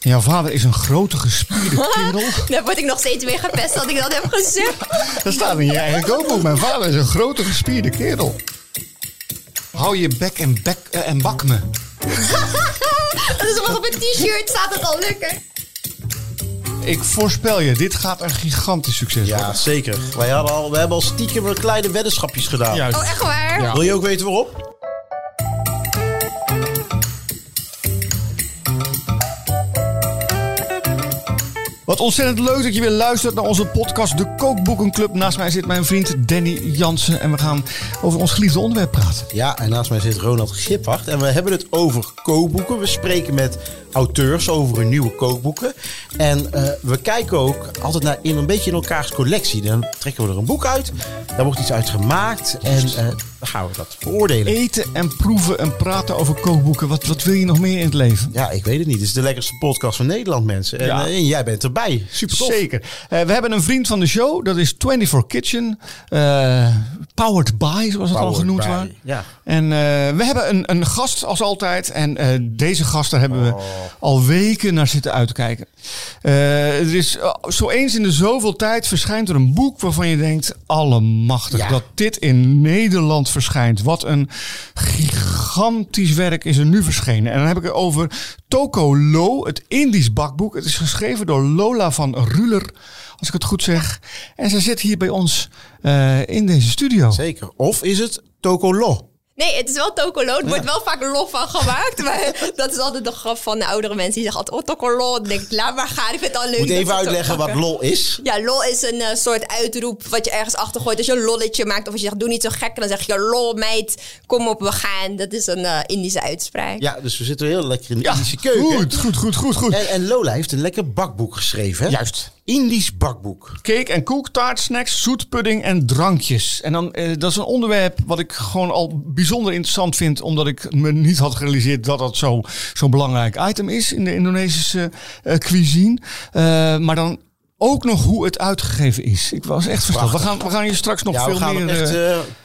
En jouw vader is een grote gespierde kerel. Dan word ik nog steeds weer gepest dat ik dat heb gezegd. Dat staat in je eigen kookboek. Mijn vader is een grote gespierde kerel. Hou je bek en, bek, eh, en bak me. Dat is wel op een t-shirt, staat het al lekker. Ik voorspel je, dit gaat een gigantisch succes Ja, worden. zeker. Wij hadden al, we hebben al stiekem een kleine weddenschapjes gedaan. Juist. Oh, echt waar? Ja. Wil je ook weten waarop? Ontzettend leuk dat je weer luistert naar onze podcast De Kookboekenclub. Naast mij zit mijn vriend Danny Jansen en we gaan over ons geliefde onderwerp praten. Ja, en naast mij zit Ronald Giphart. En we hebben het over kookboeken. We spreken met auteurs over hun nieuwe kookboeken. En eh, we kijken ook altijd naar in een beetje in elkaars collectie. Dan trekken we er een boek uit. Daar wordt iets uit gemaakt. En eh, dan gaan we dat beoordelen. Eten en proeven en praten over kookboeken. Wat, wat wil je nog meer in het leven? Ja, ik weet het niet. Het is de lekkerste podcast van Nederland, mensen. En, Ja. eh, en jij bent erbij. Super tof. Zeker. We hebben een vriend van de show, dat is 24 Kitchen. Powered by, zoals het al genoemd wordt. ja. En eh, we hebben een, een gast als altijd. En eh, deze gast, daar hebben we Oh. al weken naar zitten uitkijken. Eh, er is zo eens in de zoveel tijd verschijnt er een boek waarvan je denkt: Allemachtig, Ja. dat dit in Nederland verschijnt. Wat een gigantisch werk is er nu verschenen. En dan heb ik het over Toko Lo, het Indisch bakboek. Het is geschreven door Lola van Ruler, als ik het goed zeg. En zij zit hier bij ons in deze studio. Zeker. Of is het Tokolo? Nee, het is wel tokolo. Er wordt wel vaak lof van gemaakt. Maar dat is altijd de grap van de oudere mensen. Die zeggen altijd, oh, tokolo. Dan denk ik, laat maar gaan. Ik vind het al leuk. Moet even uitleggen wat lol is. Ja, lol is een eh, soort uitroep wat je ergens achter gooit. Als je een lolletje maakt of als je zegt, doe niet zo gek. Dan zeg je, lol meid, kom op, we gaan. Dat is een eh, Indische uitspraak. Ja, dus we zitten heel lekker in de Ja, Indische keuken. goed, goed, goed, goed, goed. En, en Lola heeft een lekker bakboek geschreven. Hè? Juist. Indisch bakboek. Cake en koek, taart, snacks, zoetpudding en drankjes. En dan, eh, dat is een onderwerp wat ik gewoon al bijzonder interessant vind. Omdat ik me niet had gerealiseerd dat dat zo- zo'n belangrijk item is in de Indonesische eh, cuisine. Eh, maar dan ook nog hoe het uitgegeven is. Ik was echt versteld. We gaan, we gaan je straks nog Ja, veel meer echt...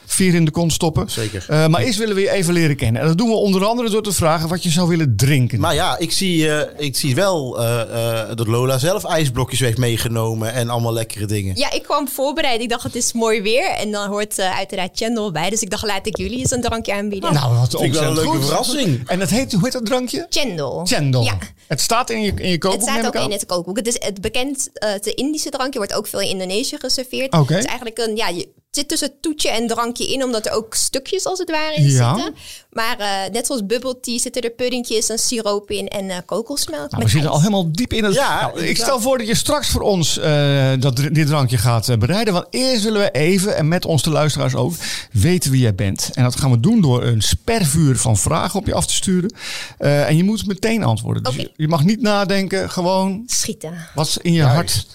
vier in de kont stoppen. Zeker. Eh, maar eerst willen we je even leren kennen. En dat doen we onder andere door te vragen wat je zou willen drinken. maar ja, ik zie, eh, ik zie wel eh, eh, dat Lola zelf ijsblokjes heeft meegenomen. En allemaal lekkere dingen. Ja, ik kwam voorbereid. Ik dacht, het is mooi weer. En dan hoort uiteraard Chendel bij. Dus ik dacht, laat ik jullie eens een drankje aanbieden. nou, wat wel een ontzettend leuke goed. verrassing. En dat heet, hoe heet dat drankje? Chendel. Chendel. Ja. Het staat in je, in je Het kookboek, staat neem ook in het kookboek. Het is het bekend, eh, het Indische drankje wordt ook veel in Indonesië geserveerd. Oké. Het is eigenlijk een, ja, je zit tussen toetje en drankje in, omdat er ook stukjes als het ware in Ja. zitten. Maar eh, net zoals bubble tea zitten er puddingjes, een siroop in en eh kokosmelk. Nou, we zitten al helemaal diep in het. Ja, Nou, ik stel voor dat je straks voor ons eh, dat, dit drankje gaat bereiden. Want eerst willen we even, en met ons de luisteraars ook, weten wie jij bent. En dat gaan we doen door een spervuur van vragen op je af te sturen. Eh, en je moet meteen antwoorden. Dus je mag niet nadenken, gewoon Schieten. wat in je hart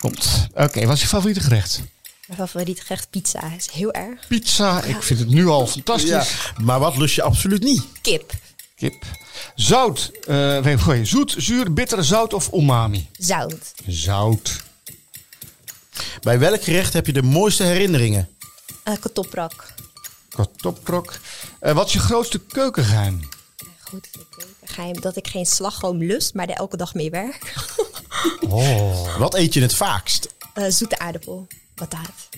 komt. Oké, wat is je favoriete gerecht? Mijn favoriete gerecht pizza is heel erg. Pizza, ik vind het nu al fantastisch. Ja, maar wat lust je absoluut niet? Kip. Kip. Zout, eh, gooi, zoet, zuur, bitter, zout of umami? Zout. Zout. Bij welk gerecht heb je de mooiste herinneringen? Uh, katoprak. Katopkrok. Eh, wat is je grootste keukengeheim? Goed, geheim dat ik geen slagroom lust, maar er elke dag mee werk. Wat eet je het vaakst? Eh, zoete aardappel. Bataat.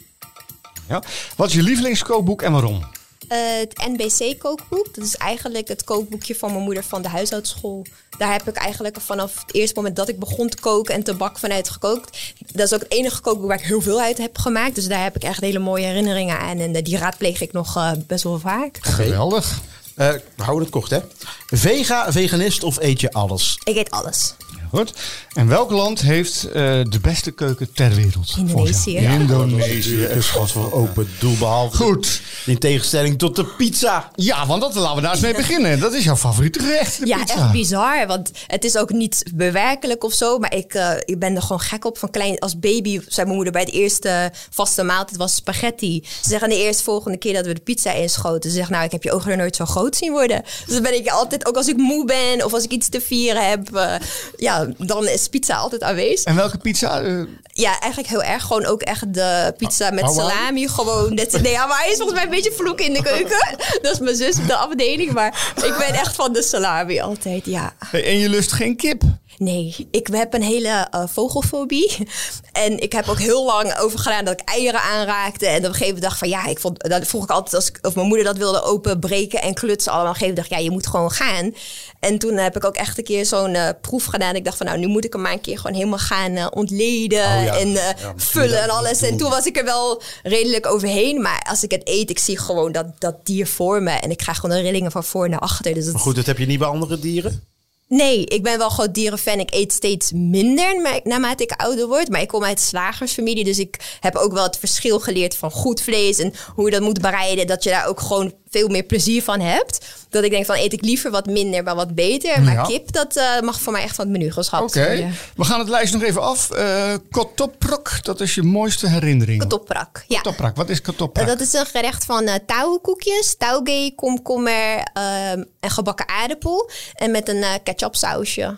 Ja. Wat is je lievelingskookboek en waarom? Eh, het NBC-kookboek. Dat is eigenlijk het kookboekje van mijn moeder van de huishoudschool. Daar heb ik eigenlijk vanaf het eerste moment dat ik begon te koken en te bakken vanuit gekookt. Dat is ook het enige kookboek waar ik heel veel uit heb gemaakt. Dus daar heb ik echt hele mooie herinneringen aan. En eh, die raadpleeg ik nog eh, best wel vaak. Geweldig. Eh, we houden het kort, hè? Vega, veganist of eet je alles? Ik eet alles. Goed. En welk land heeft eh, de beste keuken ter wereld? volgens jou? Indonesië. Indonesië. is gewoon voor open doel, behalve Goed. in tegenstelling tot de pizza. Ja, want dat, laten we daar eens mee beginnen. Dat is jouw favoriete gerecht, de Ja, pizza. echt bizar. Want het is ook niet bewerkelijk of zo. Maar ik, eh, ik ben er gewoon gek op. Van klein als baby zei mijn moeder bij de eerste vaste maaltijd was spaghetti. Ze zeggen de eerste volgende keer dat we de pizza inschoten. Ze zegt nou, ik heb je ogen er nooit zo groot zien worden. Dus dan ben ik altijd, ook als ik moe ben of als ik iets te vieren heb. eh, ja, dan is pizza altijd aanwezig. En welke pizza? eh, Ja, eigenlijk heel erg. Gewoon ook echt de pizza met Hawaii? salami. Gewoon net, nee, Hawaii is volgens mij een beetje vloek in de keuken. Dat is mijn zus op de afdeling. Maar ik ben echt van de salami altijd, ja. en je lust geen kip? Nee, ik heb een hele eh, vogelfobie. En ik heb ook heel lang over gedaan dat ik eieren aanraakte. En op een gegeven moment dacht van ja, ik vond, dat vroeg ik altijd als ik, of mijn moeder dat wilde openbreken en klutsen. Allemaal. Op een gegeven moment dacht ik, ja, je moet gewoon gaan. En toen heb ik ook echt een keer zo'n eh, proef gedaan. Ik dacht van nou, nu moet ik hem maar een keer gewoon helemaal gaan eh, ontleden Oh ja. en Ja, vullen en alles. En toen was ik er wel redelijk overheen. Maar als ik het eet, ik zie gewoon dat, dat dier voor me. En ik krijg gewoon de rillingen van voor naar achter. Dus Maar goed, dat heb je niet bij andere dieren? Nee, ik ben wel gewoon dierenfan. Ik eet steeds minder ma- naarmate ik ouder word. Maar ik kom uit slagersfamilie. Dus ik heb ook wel het verschil geleerd van goed vlees. En hoe je dat moet bereiden. Dat je daar ook gewoon veel meer plezier van hebt. Dat ik denk van eet ik liever wat minder, maar wat beter. Maar Ja. kip, dat eh, mag voor mij echt van het menu geschrapt Oké, we gaan het lijst nog even af. Eh Kotoprok, dat is je mooiste herinnering. Katoprak, ja. Katoprak, wat is katoprak? Eh, Dat is een gerecht van touwkoekjes, taugé, komkommer ehm, en gebakken aardappel. En met een ketchup sausje.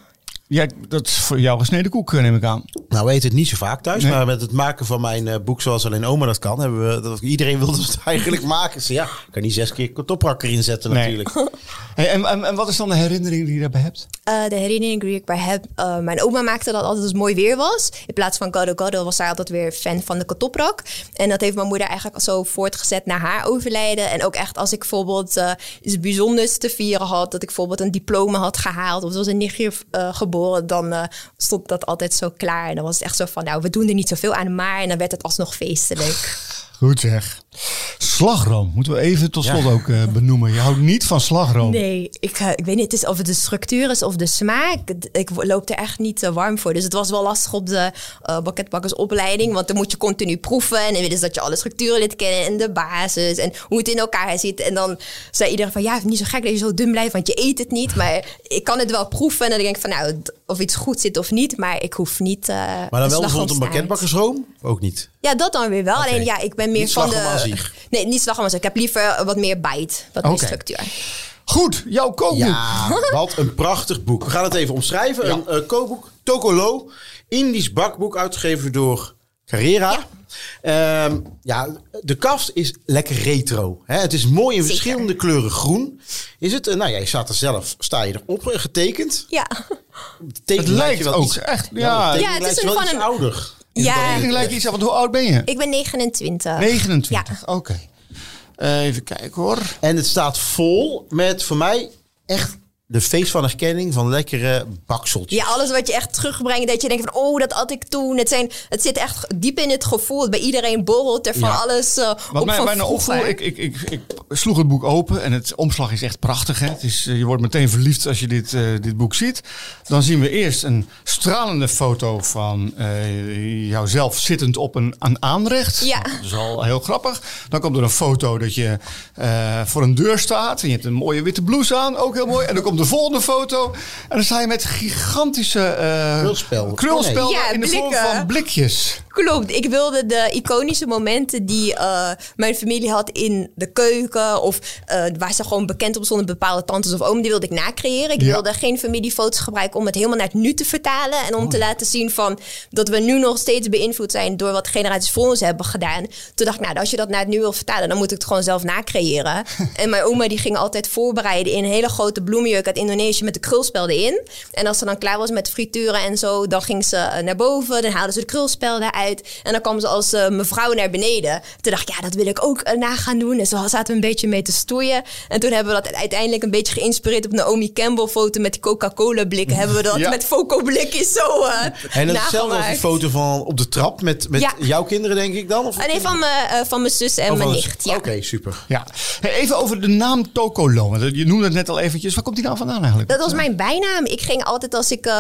Ja, dat is voor jou gesneden koek, neem ik aan. Nou, we eten het niet zo vaak thuis, Nee. maar met het maken van mijn eh, boek zoals alleen oma dat kan, hebben we dat iedereen wilde het eigenlijk maken. Dus ja, ik kan niet zes keer toprak erin zetten Nee. natuurlijk. Hey, en, en, en wat is dan de herinnering die je daarbij hebt? Eh, de herinnering die ik bij heb. eh, mijn oma maakte dat altijd als mooi weer was. In plaats van Gado Gado was zij altijd weer fan van de katoprak. En dat heeft mijn moeder eigenlijk zo voortgezet naar haar overlijden. En ook echt als ik bijvoorbeeld eh, iets bijzonders te vieren had. Dat ik bijvoorbeeld een diploma had gehaald. Of was een nichtje eh, Dan eh, stond dat altijd zo klaar. En dan was het echt zo van, nou, we doen er niet zoveel aan maar. En dan werd het alsnog feestelijk. Goed zeg. Slagroom, moeten we even tot slot ook eh, benoemen. Je houdt niet van slagroom. Nee, ik, ik weet niet het is of het de structuur is of de smaak. Ik loop er echt niet warm voor. Dus het was wel lastig op de eh banketbakkersopleiding. Want dan moet je continu proeven. En dan willen ze dat je alle structuren lid kennen. En de basis. En hoe het in elkaar zit. En dan zei iedereen van... Ja, het is niet zo gek dat je zo dun blijft. Want je eet het niet. Maar ik kan het wel proeven. En dan denk ik van... Nou, of iets goed zit of niet. Maar ik hoef niet... eh, Maar dan wel bijvoorbeeld een banketbakkersroom? Ook niet. Ja, dat dan weer wel. Alleen ja, ik ben meer van de... zich. Nee, niet slagroom aan zich. Ik heb liever wat meer bite. Wat meer Oké. structuur. Goed, jouw kookboek. Ja, wat een prachtig boek. We gaan het even omschrijven. Een eh, kookboek, Tokolo, Indisch bakboek, uitgegeven door Carrera. Ja. ja, de kaft is lekker retro. Hè? Het is mooi in Zeker. verschillende kleuren groen. Is het, eh, nou jij staat er zelf, sta je erop eh, getekend. Ja. De tekening Het lijkt je wel ook iets- echt, Ja, het is lijkt een wel van iets een- ouder. Ja. Ik lijkt iets aan, want hoe oud ben je? Ik ben 29. 29, oké. Eh, even kijken hoor. En het staat vol met voor mij echt de feest van herkenning van lekkere bakseltjes. Ja, alles wat je echt terugbrengt. Dat je denkt van, oh, dat had ik toen. Het, zijn, het zit echt diep in het gevoel. Bij iedereen borrelt er van Ja. alles uh, Wat op mij van opviel, ik, ik, ik, ik sloeg het boek open en het omslag is echt prachtig. Hè? Het is, eh, je wordt meteen verliefd als je dit, eh, dit boek ziet. Dan zien we eerst een stralende foto van eh, jouzelf zittend op een, een aanrecht. Ja. Dat is al heel grappig. Dan komt er een foto dat je eh, voor een deur staat. En je hebt een mooie witte blouse aan, ook heel mooi. En dan komt de volgende foto. En dan sta je met gigantische eh Krulspel. krulspelden Oh, nee. Ja, in de vorm van blikjes. Klopt. Ik wilde de iconische momenten die eh, mijn familie had in de keuken. Of eh, waar ze gewoon bekend op stonden, bepaalde tantes of oom. Die wilde ik nacreëren. Ik Ja. wilde geen familiefoto's gebruiken om het helemaal naar het nu te vertalen. En Oh, om te laten zien van dat we nu nog steeds beïnvloed zijn door wat generaties voor ons hebben gedaan. Toen dacht ik, nou, als je dat naar het nu wil vertalen, dan moet ik het gewoon zelf nacreëren. en mijn oma die ging altijd voorbereiden in een hele grote bloemenjurk uit Indonesië met de krulspelden in. En als ze dan klaar was met frituren en zo, dan ging ze eh, naar boven. Dan haalden ze de krulspelden uit. En dan kwam ze als eh, mevrouw naar beneden. Toen dacht ik, ja, dat wil ik ook eh, na gaan doen. En zo zaten we een beetje mee te stoeien. En toen hebben we dat uiteindelijk een beetje geïnspireerd op Naomi Campbell foto met die Coca-Cola blikken. hebben we dat Ja. met Foco blikjes zo eh En hetzelfde als die foto van op de trap met, met Ja. jouw kinderen, denk ik dan? Of Ah, nee, van mijn, van mijn zus en Oh, mijn nicht. Ja. Oké, super. Ja. Hey, even over de naam Tokolo. Want Je noemde het net al eventjes. Waar komt die nou vandaan eigenlijk? Dat was mijn bijnaam. Ik ging altijd als ik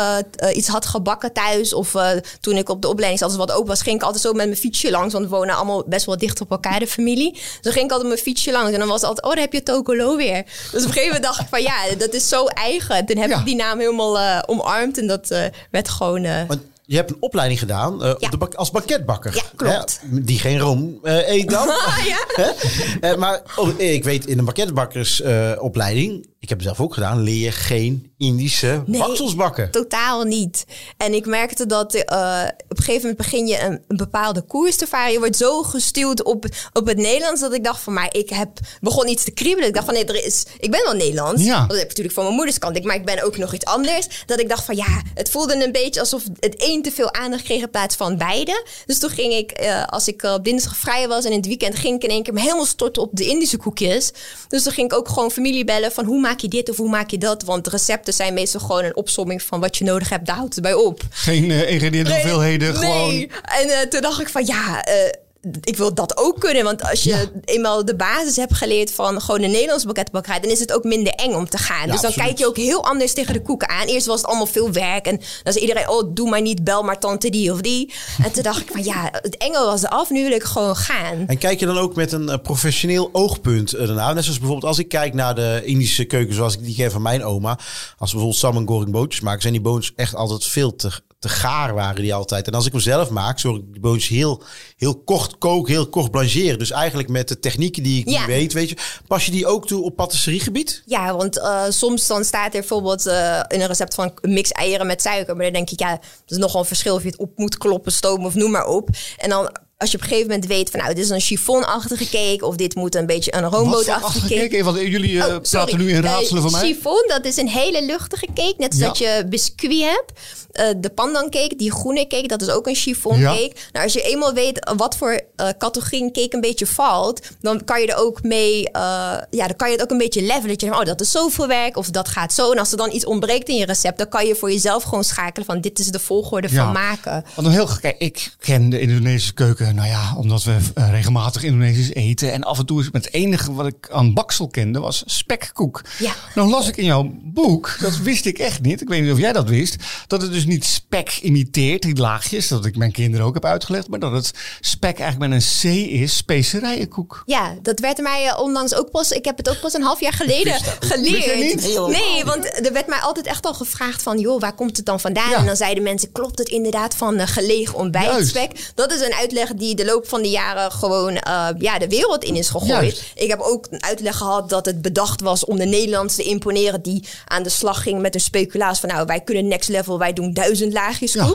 iets had gebakken thuis... of eh, toen ik op de opleiding zat, als het wat open was... ging ik altijd zo met mijn fietsje langs. Want we wonen allemaal best wel dicht op elkaar, de familie. Dus dan ging ik altijd met mijn fietsje langs. En dan was het altijd, oh, daar heb je Tokolo weer. Dus op een gegeven moment dacht ik van... ja, dat is zo eigen. Toen heb Ja. ik die naam helemaal eh, omarmd. En dat eh, werd gewoon... eh, Want je hebt een opleiding gedaan op de bak- als banketbakker. Ja, klopt. Hè? Die geen room eet dan. ja. Hè? Maar oh, ik weet, in een banketbakkersopleiding ik heb het zelf ook gedaan, leer geen Indische Nee. baksels bakken. Totaal niet. En ik merkte dat eh, op een gegeven moment begin je een, een bepaalde koers te varen. Je wordt zo gestuurd op, op het Nederlands dat ik dacht van, maar ik heb begon iets te kriebelen. Ik dacht van, nee, er is, ik ben wel Nederlands. Ja. Dat heb ik natuurlijk van mijn moeders kant. Maar ik ben ook nog iets anders. Dat ik dacht van, ja, het voelde een beetje alsof het een te veel aandacht kreeg in plaats van beide. Dus toen ging ik, eh, als ik eh, op dinsdag vrij was en in het weekend ging ik in één keer me helemaal storten op de Indische koekjes. Dus toen ging ik ook gewoon familie bellen van, hoe maak je dit of hoe maak je dat? Want recepten zijn meestal gewoon een opsomming van wat je nodig hebt. Daar houdt het bij op. Geen eh, ingrediënten, Nee, hoeveelheden, nee. gewoon... En eh, toen dacht ik van ja, eh, ik wil dat ook kunnen. Want als je eenmaal de basis hebt geleerd van gewoon een Nederlands banketbakkerij, dan is het ook minder eng om te gaan. dus dan absoluut. kijk je ook heel anders tegen de koeken aan. Eerst was het allemaal veel werk. En dan zei iedereen, oh, doe maar niet, bel maar tante die of die. En toen dacht ik van ja, het enge was eraf, nu wil ik gewoon gaan. En kijk je dan ook met een eh, professioneel oogpunt eh, ernaar? Net zoals bijvoorbeeld als ik kijk naar de Indische keuken zoals ik die ken van mijn oma. Als we bijvoorbeeld sam en goring bootjes maken, zijn die bootjes echt altijd veel te, te gaar waren die altijd. En als ik hem zelf maak, zorg ik die bootjes heel, heel kort koken, heel kort blancheren. Dus eigenlijk met de technieken die ik Ja. nu weet, weet je. Pas je die ook toe op patisseriegebied? Ja, want eh, soms dan staat er bijvoorbeeld eh, in een recept van mix eieren met suiker. Maar dan denk ik, ja, dat is nogal een verschil of je het op moet kloppen, stomen of noem maar op. En dan als je op een gegeven moment weet van nou, dit is een chiffonachtige cake of dit moet een beetje een roombootachtige achtige cake. cake? Want jullie eh, Oh, praten nu in Eh, raadselen van mij. Chiffon, dat is een hele luchtige cake. Net als Ja. dat je biscuit hebt. Eh, de pandan cake, die groene cake, dat is ook een chiffon Ja. cake. Nou, als je eenmaal weet wat voor categorie een cake een beetje valt, dan kan je er ook mee, ja, dan kan je het ook een beetje levelen. Dat je denkt, oh, dat is zoveel werk of dat gaat zo. En als er dan iets ontbreekt in je recept, dan kan je voor jezelf gewoon schakelen van dit is de volgorde Ja. van maken. Want heel, kijk, ik ken de Indonesische keuken, nou ja, omdat we eh, regelmatig Indonesisch eten. En af en toe is het enige wat ik aan baksel kende, was spekkoek. Ja. Nou las ik in jouw boek, dat wist ik echt niet, ik weet niet of jij dat wist, dat het dus niet spek imiteert, die laagjes, dat ik mijn kinderen ook heb uitgelegd, maar dat het spek eigenlijk met een C is, specerijenkoek. Ja, dat werd mij eh, onlangs ook pas. Ik heb het ook pas een half jaar geleden geleerd. Nee, want er werd mij altijd echt al gevraagd van, joh, waar komt het dan vandaan? Ja. En dan zeiden mensen, klopt het inderdaad van eh, gelegen ontbijtspek? Dat is een uitleg die de loop van de jaren gewoon eh, ja, de wereld in is gegooid. Juist. Ik heb ook een uitleg gehad dat het bedacht was om de Nederlanders te imponeren die aan de slag ging met een speculaas van, nou, wij kunnen next level, wij doen duizend laagjes Ja.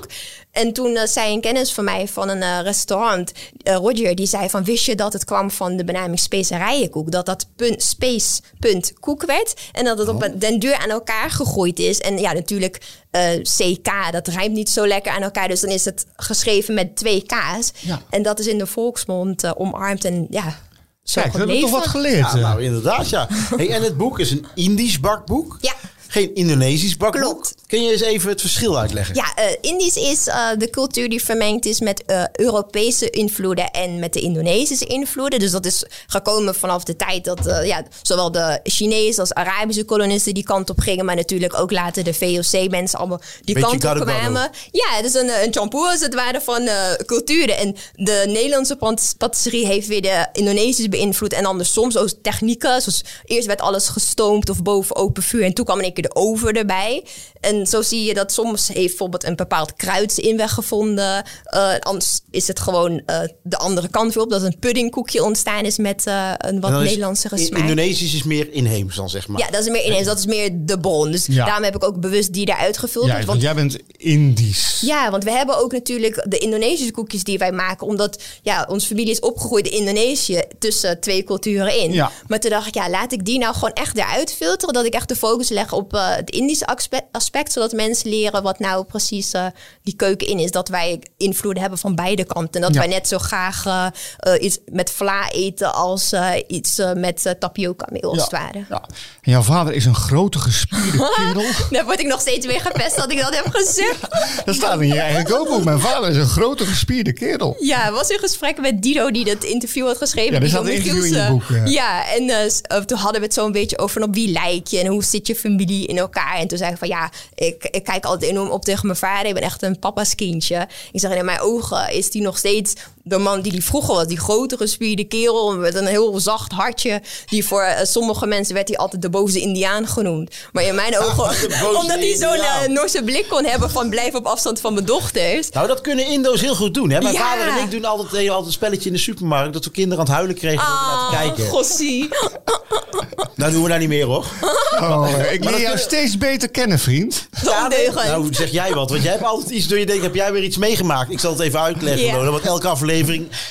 En toen eh, zei een kennis van mij van een eh, restaurant, eh, Roger, die zei van wist je dat het kwam van de benaming specerijenkoek? Dat dat punt, space punt koek werd. En dat het op een- den duur aan elkaar gegroeid is. En ja, natuurlijk eh, CK, dat rijmt niet zo lekker aan elkaar. Dus dan is het geschreven met twee K's. Ja. En dat is in de volksmond omarmd en ja, zo Kijk, we hebben toch wat geleerd. Ja, nou inderdaad, ja. Hey, en het boek is een Indisch bakboek. Ja. Geen Indonesisch bakboek. Klopt. Kun je eens even het verschil uitleggen? Ja, eh, Indisch is eh, de cultuur die vermengd is met eh, Europese invloeden en met de Indonesische invloeden. Dus dat is gekomen vanaf de tijd dat ja, zowel de Chinese als Arabische kolonisten die kant op gingen, maar natuurlijk ook later de VOC-mensen allemaal die Beetje kant op kwamen. Ja, het is een, een champoer als het ware van culturen. En de Nederlandse pat- patisserie heeft weer de Indonesische beïnvloed. En dan dus soms ook technieken. Zoals eerst werd alles gestoomd of boven open vuur. En toen kwam in één keer de oven erbij. En zo zie je dat soms heeft bijvoorbeeld een bepaald kruid zijn inweg gevonden. Eh, anders is het gewoon eh, de andere kant weer op. Dat een puddingkoekje ontstaan is met eh, een En wat Nederlandse smaak. Indonesisch is meer inheems dan, zeg maar. Ja, dat is meer ineens. Dat is meer de bron. Dus Ja. daarom heb ik ook bewust die eruit gevuld. Ja, want want jij bent Indisch. ja, want we hebben ook natuurlijk de Indonesische koekjes die wij maken. Omdat ja, onze familie is opgegroeid in Indonesië tussen twee culturen in. Ja. Maar toen dacht ik, ja, laat ik die nou gewoon echt eruit filteren. Dat ik echt de focus leg op eh, het Indische aspe- aspect. Zodat mensen leren wat nou precies eh, die keuken in is. Dat wij invloeden hebben van beide kanten. En dat Ja. wij net zo graag eh, iets met vla eten als iets met tapioca meel als het ware. Ja. En jouw vader is een grote gespierde kerel. Dan word ik nog steeds weer gepest dat ik dat heb gezegd. Dat staat in je eigen kookboek. Mijn vader is een grote gespierde kerel. Ja, was in gesprek met Dido die dat interview had geschreven. Ja, Dido staat een interview in je boek, ja. Ja, en toen hadden we het zo'n beetje over op wie lijk je en hoe zit je familie in elkaar. En toen zei ik van ja, ik, ik kijk altijd enorm op tegen mijn vader. Ik ben echt een papa's kindje. Ik zeg in mijn ogen is die nog steeds de man die die vroeger was. Die grote gespierde kerel met een heel zacht hartje. Die voor eh, sommige mensen werd hij altijd de boze indiaan genoemd. Maar in mijn ogen, omdat hij zo'n eh, Norse blik kon hebben van blijf op afstand van mijn dochters. Nou, dat kunnen Indo's heel goed doen. Hè? Mijn Ja. vader en ik doen altijd, deden altijd een spelletje in de supermarkt. Dat we kinderen aan het huilen kregen om naar te kijken. gossie. Nou doen we daar niet meer hoor. Oh, ik leer jou steeds beter kennen, vriend. Nou zeg jij wat. Want jij hebt altijd iets door je denkt, heb jij weer iets meegemaakt? Ik zal het even uitleggen. Lola. Want elke aflevering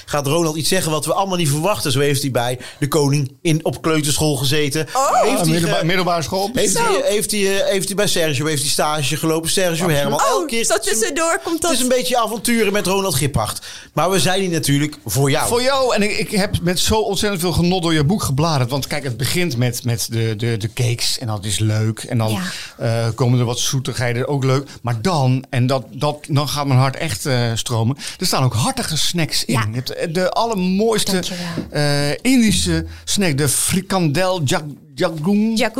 gaat Ronald iets zeggen wat we allemaal niet verwachten. Zo heeft hij bij de koning in, op kleuterschool gezeten. Oh. Heeft, Ah, hij, middelba- ge- middelbare school. heeft, hij, heeft, hij, eh, heeft hij bij Sergio heeft hij stage gelopen. Sergio Herman. Elke Oh, keer zo het is een- tussendoor komt dat. Het is een beetje avonturen met Ronald Giphart. Maar we zijn hier natuurlijk voor jou. Voor jou, en ik, ik heb met zo ontzettend veel genot door je boek gebladerd. Want kijk, het begint met, met de, de, de cakes en dat is leuk. En dan Ja. eh, komen er wat zoetigheden, ook leuk. Maar dan, en dat, dat, dan gaat mijn hart echt eh, stromen. Er staan ook hartige snacks in. Ja. Je hebt de allermooiste eh, Indische snack. De frikandel jag,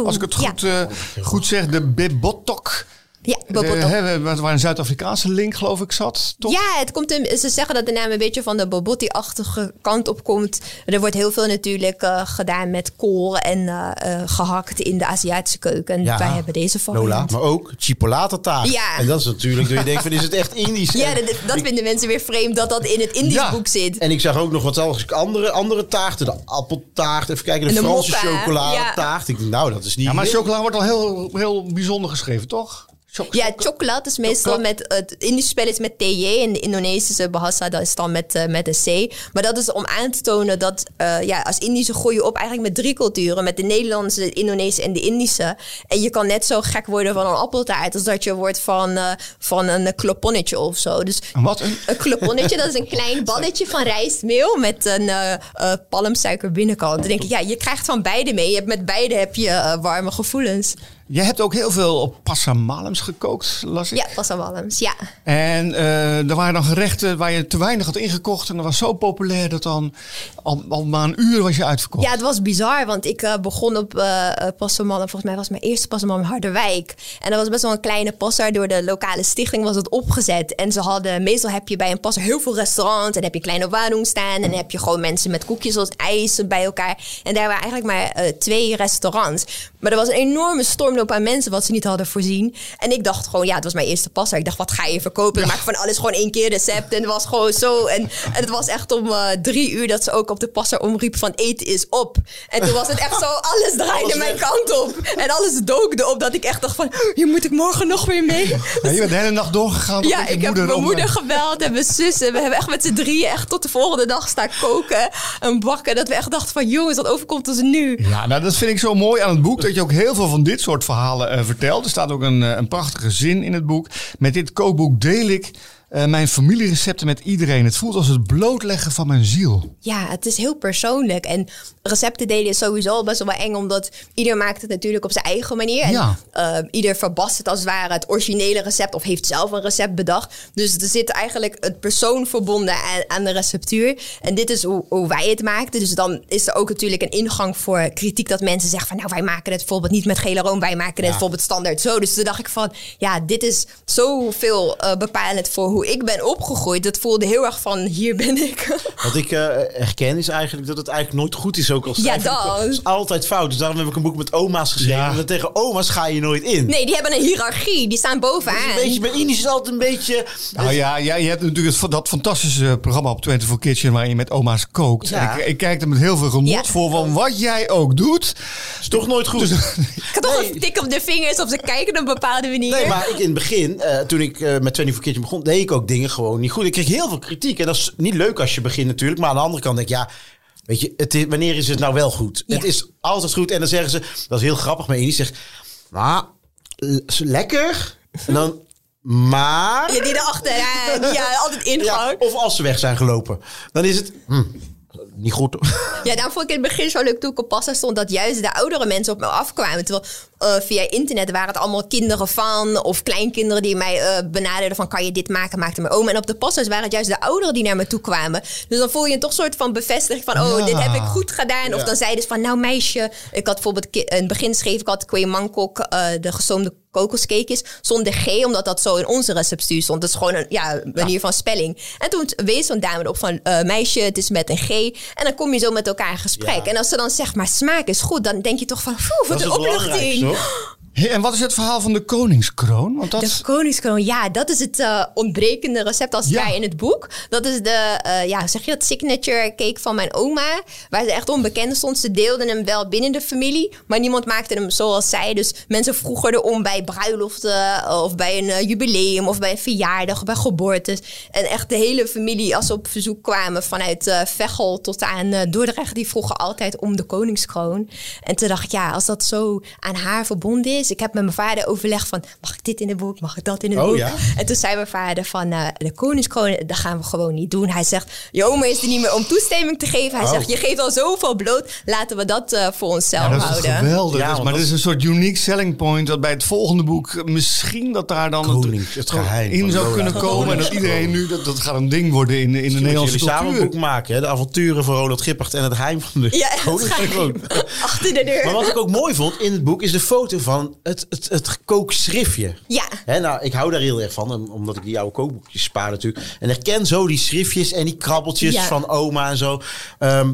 Als ik het ja. goed, eh, goed zeg. De bebotok. Ja, bobotok. hè, waar een Zuid-Afrikaanse link geloof ik zat, toch? Ja, het komt in, ze zeggen dat de naam een beetje van de bobotti-achtige kant op komt. Er wordt heel veel natuurlijk eh, gedaan met kool en eh, eh, gehakt in de Aziatische keuken. En Ja. wij hebben deze variant. Lola, maar ook chipolata taart. Ja. En dat is natuurlijk, dat je denkt van, is het echt Indisch? Ja, dat, dat vinden mensen weer vreemd dat dat in het Indisch Ja. boek zit. En ik zag ook nog wat andere, andere taarten. De appeltaart, even kijken, de, de Franse chocoladetaart. Ik denk, nou, dat is niet... Ja, maar chocola wordt al heel, heel bijzonder geschreven, toch? Ja, chocolade is meestal met... Het Indische spel is met TJ en de Indonesische bahasa dat is dan met, eh, met een C. Maar dat is om aan te tonen dat eh, ja, als Indische gooi je op eigenlijk met drie culturen. Met de Nederlandse, de Indonesische en de Indische. En je kan net zo gek worden van een appeltaart als dat je wordt van, eh, van een kloponnetje of zo. Dus En wat? Een, een kloponnetje, dat is een klein balletje van rijstmeel met een palmsuiker binnenkant. Dan denk ik, ja, je krijgt van beide mee. Je hebt, met beide heb je warme gevoelens. Jij hebt ook heel veel op passamalems gekookt, las ik. Ja, pas al walms. Ja. En eh, er waren dan gerechten waar je te weinig had ingekocht. En dat was zo populair dat dan al, al na een uur was je uitverkocht. Ja, het was bizar, want ik eh, begon op uh. Volgens mij was mijn eerste Passaman in Harderwijk. En dat was best wel een kleine passer. Door de lokale stichting was het opgezet. En ze hadden, meestal heb je bij een passer heel veel restaurants. En heb je kleine warung staan. En dan heb je gewoon mensen met koekjes als ijs bij elkaar. En daar waren eigenlijk maar twee restaurants. Maar er was een enorme stormloop aan mensen wat ze niet hadden voorzien. En ik dacht gewoon, ja, het was mijn eerste passer. Ik dacht, wat ga je verkopen? Dan maak ik van alles gewoon één keer recept. En het was gewoon zo. En, en het was echt om uh, drie uur dat ze ook op de passer omriep van eten is op. En toen was het echt zo, alles draaide Alles mijn weg. kant op. En alles dook erop dat ik echt dacht van, hier moet ik morgen nog weer mee. Ja, je bent de hele nacht doorgegaan. Ja, ik heb mijn moeder eh, gebeld en mijn zus. En we hebben echt met z'n drieën echt tot de volgende dag staan koken en bakken. Dat we echt dachten van, jongens, wat overkomt ons nu? Ja, nou dat vind ik zo mooi aan het boek. Dat je ook heel veel van dit soort verhalen eh, vertelt. Er staat ook een, eh, een prachtige zin in het boek. Met dit kookboek deel ik eh, mijn familierecepten met iedereen. Het voelt als het blootleggen van mijn ziel. Ja, het is heel persoonlijk. En recepten delen is sowieso best wel eng, omdat ieder maakt het natuurlijk op zijn eigen manier. En Ja. eh, ieder verbast het als het ware het originele recept of heeft zelf een recept bedacht. Dus er zit eigenlijk het persoon verbonden aan, aan de receptuur. En dit is hoe, hoe wij het maakten. Dus dan is er ook natuurlijk een ingang voor kritiek dat mensen zeggen van nou wij maken het bijvoorbeeld niet met gele room, wij maken het bijvoorbeeld standaard zo. Dus toen dacht ik van ja, dit is zoveel eh bepalend voor hoe ik ben opgegroeid. Dat voelde heel erg van hier ben ik. Wat ik eh, herken is eigenlijk dat het eigenlijk nooit goed is. Ook al Ja, dat. Het is altijd fout. Dus daarom heb ik een boek met oma's geschreven. Ja. Want tegen oma's ga je nooit in. Nee, die hebben een hiërarchie. Die staan bovenaan. een beetje, bij Indisch is altijd een beetje... Nou ja, ja, je hebt natuurlijk het, dat fantastische programma op 24 Kitchen waarin je met oma's kookt. Ja. En ik, ik kijk er met heel veel genot Ja. voor van wat jij ook doet. is toch nooit goed. Ik had toch Nee. een tik op de vingers of ze kijken op een bepaalde manier. Nee, maar ik in het begin, eh, toen ik eh, met 24 Kitchen begon, deed ik ook dingen gewoon niet goed. Ik kreeg heel veel kritiek. En dat is niet leuk als je begint natuurlijk. Maar aan de andere kant denk ik, ja, weet je, het is, wanneer is het nou wel goed? Ja. Het is altijd goed. En dan zeggen ze, dat is heel grappig, maar Indisch zegt, l- lekker. En dan, maar... Ja, die erachteraan. Ja, altijd Ja, ingang. of als ze weg zijn gelopen. Dan is het, hm, niet goed. Ja, daarom vond ik in het begin zo leuk toen ik op pasta stond... dat juist de oudere mensen op me afkwamen. Terwijl eh, via internet waren het allemaal kinderen van... of kleinkinderen die mij eh, benaderden van... kan je dit maken, maakte mijn oom. En op de pastas waren het juist de ouderen die naar me toe kwamen. Dus dan voel je een toch soort van bevestiging van... oh, Ja. dit heb ik goed gedaan. Of dan zeiden ze van, nou meisje... ik had bijvoorbeeld in het begin schreef ik altijd... Kwe Mangkok, eh, de gestoomde kokoscakejes zonder G, omdat dat zo in onze receptuur stond. Dat is gewoon een ja, manier van spelling. En toen wees zo'n dame erop van eh, meisje, het is met een G. En dan kom je zo met elkaar in gesprek. Ja. En als ze dan zegt, maar smaak is goed, dan denk je toch van, "Oeh, wat is een opluchting. Hey, en wat is het verhaal van de koningskroon? Want dat... De koningskroon, ja, dat is het uh, ontbrekende recept als Ja. ware in het boek. Dat is de, eh, ja, zeg je dat, signature cake van mijn oma. Waar ze echt onbekend stond. Ze deelden hem wel binnen de familie, maar niemand maakte hem zoals zij. Dus mensen vroegen erom bij bruiloften of bij een eh, jubileum of bij een verjaardag of bij geboortes. En echt de hele familie, als ze op verzoek kwamen vanuit eh Veghel tot aan eh, Dordrecht, die vroegen altijd om de koningskroon. En toen dacht ik, ja, als dat zo aan haar verbonden is. Ik heb met mijn vader overlegd van, mag ik dit in het boek, mag ik dat in het Oh, boek? ja? En toen zei mijn vader van, eh, de koningskroon, dat gaan we gewoon niet doen. Hij zegt, je oma is er niet meer om toestemming te geven. Hij Oh. zegt, je geeft al zoveel bloot, laten we dat eh, voor onszelf Ja, dat is houden. geweldig. Ja, Dus- maar dat- is een soort unique selling point. Dat bij het volgende boek eh, misschien dat daar dan Konings, het geheim in zou Lola. kunnen komen. En dat iedereen nu, dat, dat gaat een ding worden in, de- in de Nederlandse samen cultuur. boek maken. Hè? De avonturen van Ronald Gippert en het geheim van de Ja, het. Achter de deur. Maar wat ik ook mooi vond in het boek is de foto van het, het, het kookschriftje. Ja. Hè, nou, ik hou daar heel erg van, om- omdat ik die oude kookboekjes spaar natuurlijk. En herken zo die schriftjes en die krabbeltjes Ja. van oma en zo. Ehm,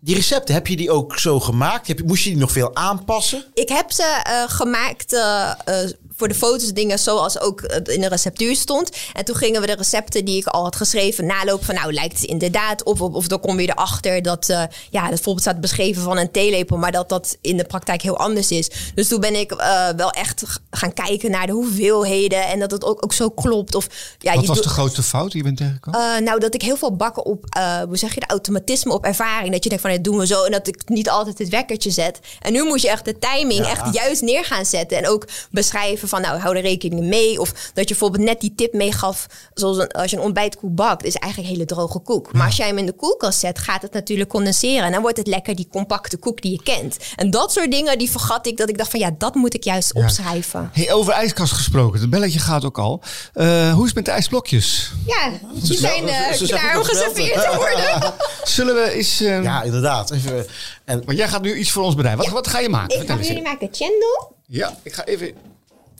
die recepten, heb je die ook zo gemaakt? Heb je, moest je die nog veel aanpassen? Ik heb ze eh, gemaakt eh, eh, voor de foto's en dingen zoals ook in de receptuur stond. En toen gingen we de recepten die ik al had geschreven nalopen van nou lijkt het inderdaad op. Of, of dan kom je erachter dat, eh, ja, dat bijvoorbeeld staat beschreven van een theelepel, maar dat dat in de praktijk heel anders is. Dus toen ben ik eh, wel echt gaan kijken naar de hoeveelheden en dat het ook, ook zo klopt. Of, ja, Wat je was de grootste fout die je bent tegengekomen? eh, nou, dat ik heel veel bakken op, hoe zeg je, de automatisme op ervaring. Dat je denkt van, dat doen we zo. En dat ik niet altijd het wekkertje zet. En nu moet je echt de timing Ja. echt juist neer gaan zetten. En ook beschrijven van, nou, hou er rekening mee. Of dat je bijvoorbeeld net die tip meegaf. Zoals een, als je een ontbijtkoek bakt, is eigenlijk een hele droge koek. Maar als jij hem in de koelkast zet, gaat het natuurlijk condenseren. En dan wordt het lekker die compacte koek die je kent. En dat soort dingen, die vergat ik. Dat ik dacht van, ja, dat moet ik juist opschrijven. Hey, over ijskast gesproken. Het belletje gaat ook al. Eh, hoe is het met de ijsblokjes? Ja, die zijn eh, klaar om geserveerd te worden. Zullen we eens... eh, Ja, inderdaad. Even, en, Want jij gaat nu iets voor ons bereiden. Wat, Ja. wat ga je maken? Ik Vertel ga jullie maken chendel. Ja, ik ga even...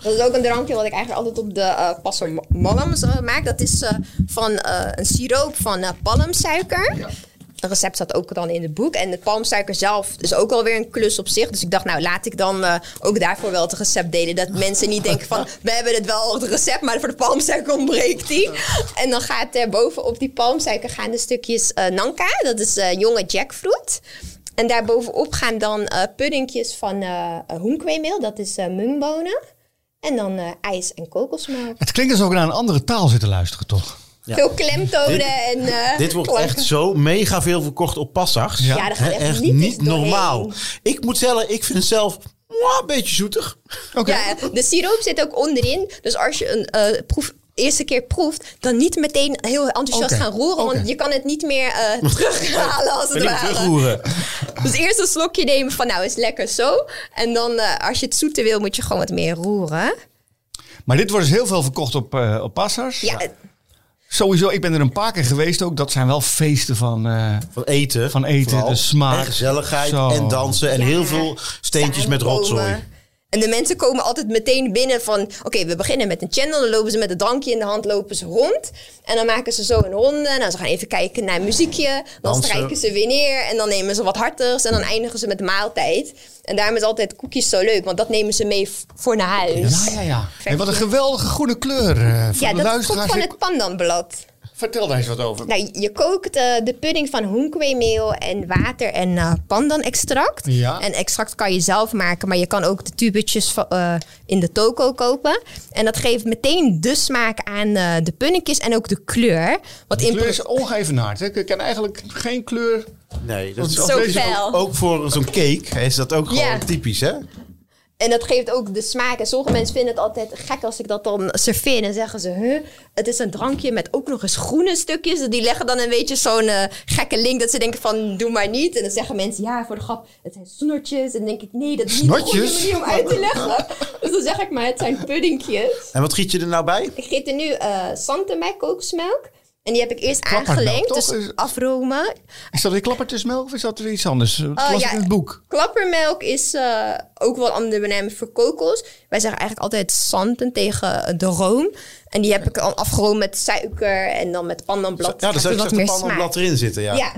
Dat is ook een drankje wat ik eigenlijk altijd op de eh passer malms eh, maak. Dat is eh, van eh, een siroop van eh, palmsuiker. Ja. Het recept staat ook dan in het boek. En de palmsuiker zelf is ook alweer een klus op zich. Dus ik dacht, nou laat ik dan eh, ook daarvoor wel het recept delen. Dat mensen niet denken van, we hebben het wel het recept, maar voor de palmsuiker ontbreekt die. En dan gaat er bovenop die palmsuiker gaan de stukjes eh, nanka. Dat is eh, jonge jackfruit. En daarbovenop gaan dan eh puddingjes van eh hoenkwee-meel. Dat is eh mungbonen. En dan eh, ijs en kokosmelk. Het klinkt alsof ik naar een andere taal zit te luisteren, toch? Ja. Veel klemtonen Dit- en eh, dit wordt klanken. echt zo mega veel verkocht op passags. Ja. Ja, daar gaat echt, echt niet, niet normaal. Ik moet zeggen, ik vind het zelf een beetje zoetig. Oké. Ja, de siroop zit ook onderin. Dus als je een eh, proef eerste keer proeft, dan niet meteen heel enthousiast gaan roeren. Want je kan het niet meer eh, terughalen als het ware. Dus eerst een slokje nemen van nou is lekker zo. En dan eh, als je het zoeter wil, moet je gewoon wat meer roeren. Maar dit wordt dus heel veel verkocht op, eh op passers. Ja, Sowieso, ik ben er een paar keer geweest ook. Dat zijn wel feesten van... eh, Van eten. Van eten, de smaak. En gezelligheid Zo. en dansen en Ja. heel veel steentjes met rotzooi. En de mensen komen altijd meteen binnen van... Oké, we beginnen met een channel. Dan lopen ze met een drankje in de hand, lopen ze rond. En dan maken ze zo een ronde. En dan ze gaan even kijken naar muziekje. Dan Dansen. strijken ze weer neer. En dan nemen ze wat hartigs. En dan eindigen ze met de maaltijd. En daarom is altijd koekjes zo leuk. Want dat nemen ze mee voor naar huis. ja, ja, ja. Hey, wat een geweldige groene kleur. eh voor Ja, de dat komt van het pandanblad. Vertel daar eens wat over. Nou, je kookt eh, de pudding van hoenkwee-meel en water en eh pandan-extract. Ja. En extract kan je zelf maken, maar je kan ook de tubetjes van, eh, in de toko kopen. En dat geeft meteen de smaak aan eh, de puddingjes en ook de kleur. Wat De in kleur is ongeëvenaard. hè. Ik ken eigenlijk geen kleur. Nee, dat is Zo ook, ook, ook voor zo'n cake is dat ook gewoon Ja. typisch, hè? En dat geeft ook de smaak. En sommige mensen vinden het altijd gek als ik dat dan serveer. En zeggen ze, huh, het is een drankje met ook nog eens groene stukjes. Die leggen dan een beetje zo'n eh, gekke link dat ze denken van, doe maar niet. En dan zeggen mensen, ja, voor de grap, het zijn snortjes. En dan denk ik, nee, dat is niet de goede manier om uit te leggen. dus dan zeg ik maar, het zijn puddingjes. En wat giet je er nou bij? Ik geef er nu uh, Santemij kokosmelk. En die heb ik eerst aangelengd. Dus Is- afromen. Is dat weer klappertjesmelk of is dat weer iets anders? Dat Oh, ja. in het boek. Klappermelk is eh, ook wel een andere benaming voor kokos. Wij zeggen eigenlijk altijd santen tegen de room. En die heb ik al afgeroomd met suiker en dan met pandanblad. Ja, Krijgt er wat een meer pandanblad smaak. erin zitten, ja. Ja.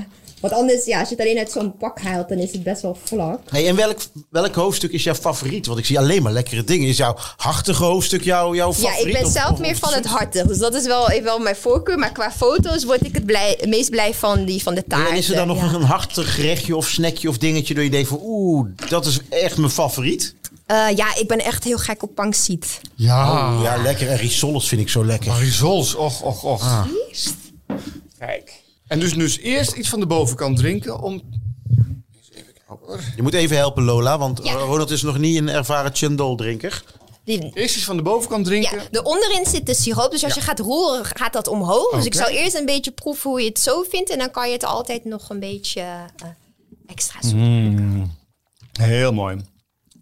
Want anders, ja, als je het alleen uit zo'n pak haalt, dan is het best wel vlak. Hey, en welk, welk hoofdstuk is jouw favoriet? Want ik zie alleen maar lekkere dingen. Is jouw hartige hoofdstuk jouw, jouw favoriet? Ja, ik ben Of- zelf of- meer van het hartig. Dus dat is wel, even wel mijn voorkeur. Maar qua foto's word ik het, blij, het meest blij van die van de taart. En is er dan nog ja. een hartig gerechtje of snackje of dingetje... dat je denkt van oeh, dat is echt mijn favoriet? Eh, ja, ik ben echt heel gek op pangsiet. Ja. Oh, ja, lekker. En risoles vind ik zo lekker. Marisols, och, och, och. Kijk. En dus, dus eerst iets van de bovenkant drinken om... Je moet even helpen, Lola, want Ja. Ronald is nog niet een ervaren Chendol-drinker. Die, Eerst iets van de bovenkant drinken. ja, er onderin zit de siroop. Dus als je gaat roeren, gaat dat omhoog. Dus ik zou eerst een beetje proeven hoe je het zo vindt. En dan kan je het altijd nog een beetje eh, extra zoet. Mm. Heel mooi.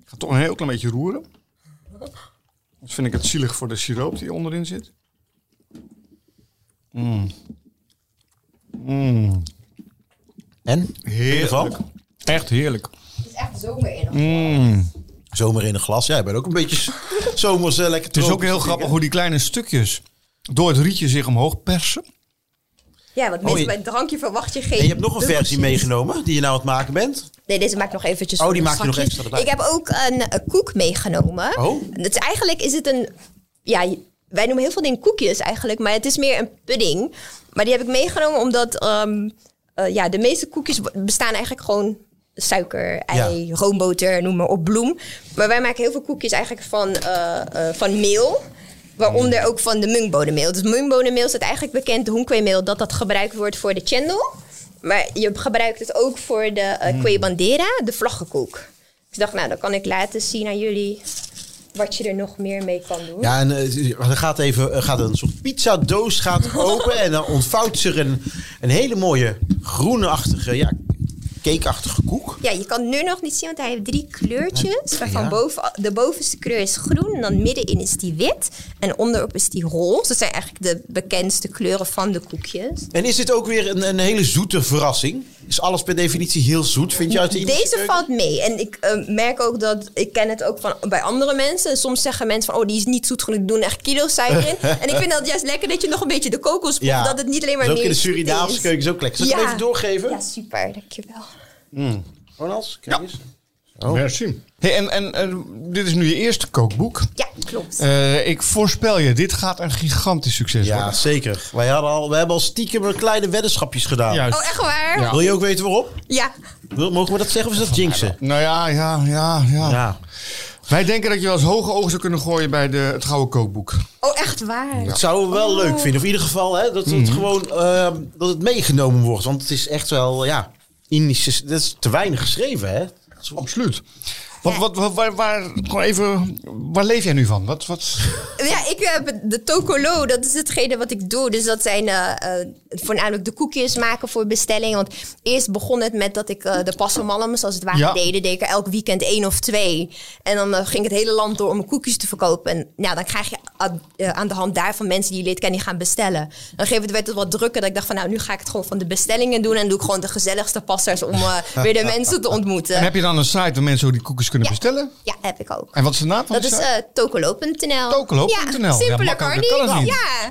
Ik ga toch een heel klein beetje roeren. Dat vind ik het zielig voor de siroop die onderin zit. En? Heerlijk. Echt heerlijk. Het is echt zomer in. Mm. Zomer in een glas. Ja, je bent ook een beetje zomers eh, lekker Het is ook heel grappig hoe die kleine stukjes door het rietje zich omhoog persen. Ja, want meestal je- bij het drankje verwacht je geen... En je hebt nog een versie meegenomen die je nou aan het maken bent. Nee, deze maak ik nog eventjes Oh, die maak je nog extra erbij. Ik heb ook een, een koek meegenomen. Oh. Is eigenlijk is het een... Ja, wij noemen heel veel dingen koekjes eigenlijk. Maar het is meer een pudding. Maar die heb ik meegenomen omdat... ehm, eh, ja, de meeste koekjes bestaan eigenlijk gewoon suiker, ei, roomboter, noem maar op, bloem. Maar wij maken heel veel koekjes eigenlijk van, eh, eh, van meel. Waaronder ook van de mungbodemmeel. Dus mungbodemmeel staat eigenlijk bekend, de hoenkweemeel, dat dat gebruikt wordt voor de chendol. Maar je gebruikt het ook voor de kwe bandera, de vlaggenkoek. Dus ik dacht, nou, dan kan ik laten zien aan jullie wat je er nog meer mee kan doen. Ja, en eh, er gaat even gaat een soort pizzadoos gaat open en dan ontvouwt zich een, een hele mooie groenachtige, ja, cakeachtige koek. Ja, je kan het nu nog niet zien, want hij heeft drie kleurtjes. Waarvan Ja. boven, de bovenste kleur is groen. En dan middenin is die wit. En onderop is die roze. Dat zijn eigenlijk de bekendste kleuren van de koekjes. En is dit ook weer een, een hele zoete verrassing? Is alles per definitie heel zoet, vind je uit de Indische Deze keuken? valt mee. En ik eh, merk ook dat... Ik ken het ook van, bij andere mensen. En soms zeggen mensen van... Oh, die is niet zoet genoeg. Die doen echt kilo's suiker in. en ik vind dat juist lekker dat je nog een beetje de kokos proeft. Ja. Dat het niet alleen maar Dat is ook meer in de Surinaamse keuken is ook lekker. Zal ik hem even doorgeven? Ja, super. Dankjewel. Ronald, kijk Ja. eens. Oh. Merci. Hey, en, en, dit is nu je eerste kookboek. Ja, klopt. Eh, ik voorspel je, dit gaat een gigantisch succes Ja, worden. zeker. Wij, hadden al, we hebben al stiekem een kleine weddenschapjes gedaan. Juist. oh, echt waar? Ja. Wil je ook weten waarom? Ja. Wil- Mogen we dat zeggen of is dat jinxen? Nou ja, ja, ja, ja, Ja. Wij denken dat je wel eens hoge ogen zou kunnen gooien bij de, het Gouden Kookboek. Oh, echt waar? Dat zouden we wel leuk vinden. Of in ieder geval hè, dat, het gewoon, ehm, dat het meegenomen wordt. Want het is echt wel, ja, Indische, dat is te weinig geschreven hè. Absoluut. Wat, wat, wat, waar, waar, gewoon even, waar leef jij nu van? Wat, wat? Ja, ik heb de tokolo, dat is hetgene wat ik doe. Dus dat zijn eh, eh, voornamelijk de koekjes maken voor bestellingen. Want eerst begon het met dat ik eh, de passamallams als het ware Ja. deden. Deed ik er elk weekend één of twee. En dan eh, ging het hele land door om koekjes te verkopen. En ja, dan krijg je aan, eh, de hand daarvan mensen die je leert kennen, die gaan bestellen. Dan gegeven moment werd het wat drukker. Dat ik dacht van nou, nu ga ik het gewoon van de bestellingen doen. En doe ik gewoon de gezelligste passers om eh, weer de mensen te ontmoeten. En heb je dan een site waar mensen die koekjes kunnen Ja. bestellen? Ja, heb ik ook. En wat is de naam van Dat de is site? eh tokolo.nl. Tokolo.nl. Ja, Ja, simpeler kan niet. kan het niet. Ja,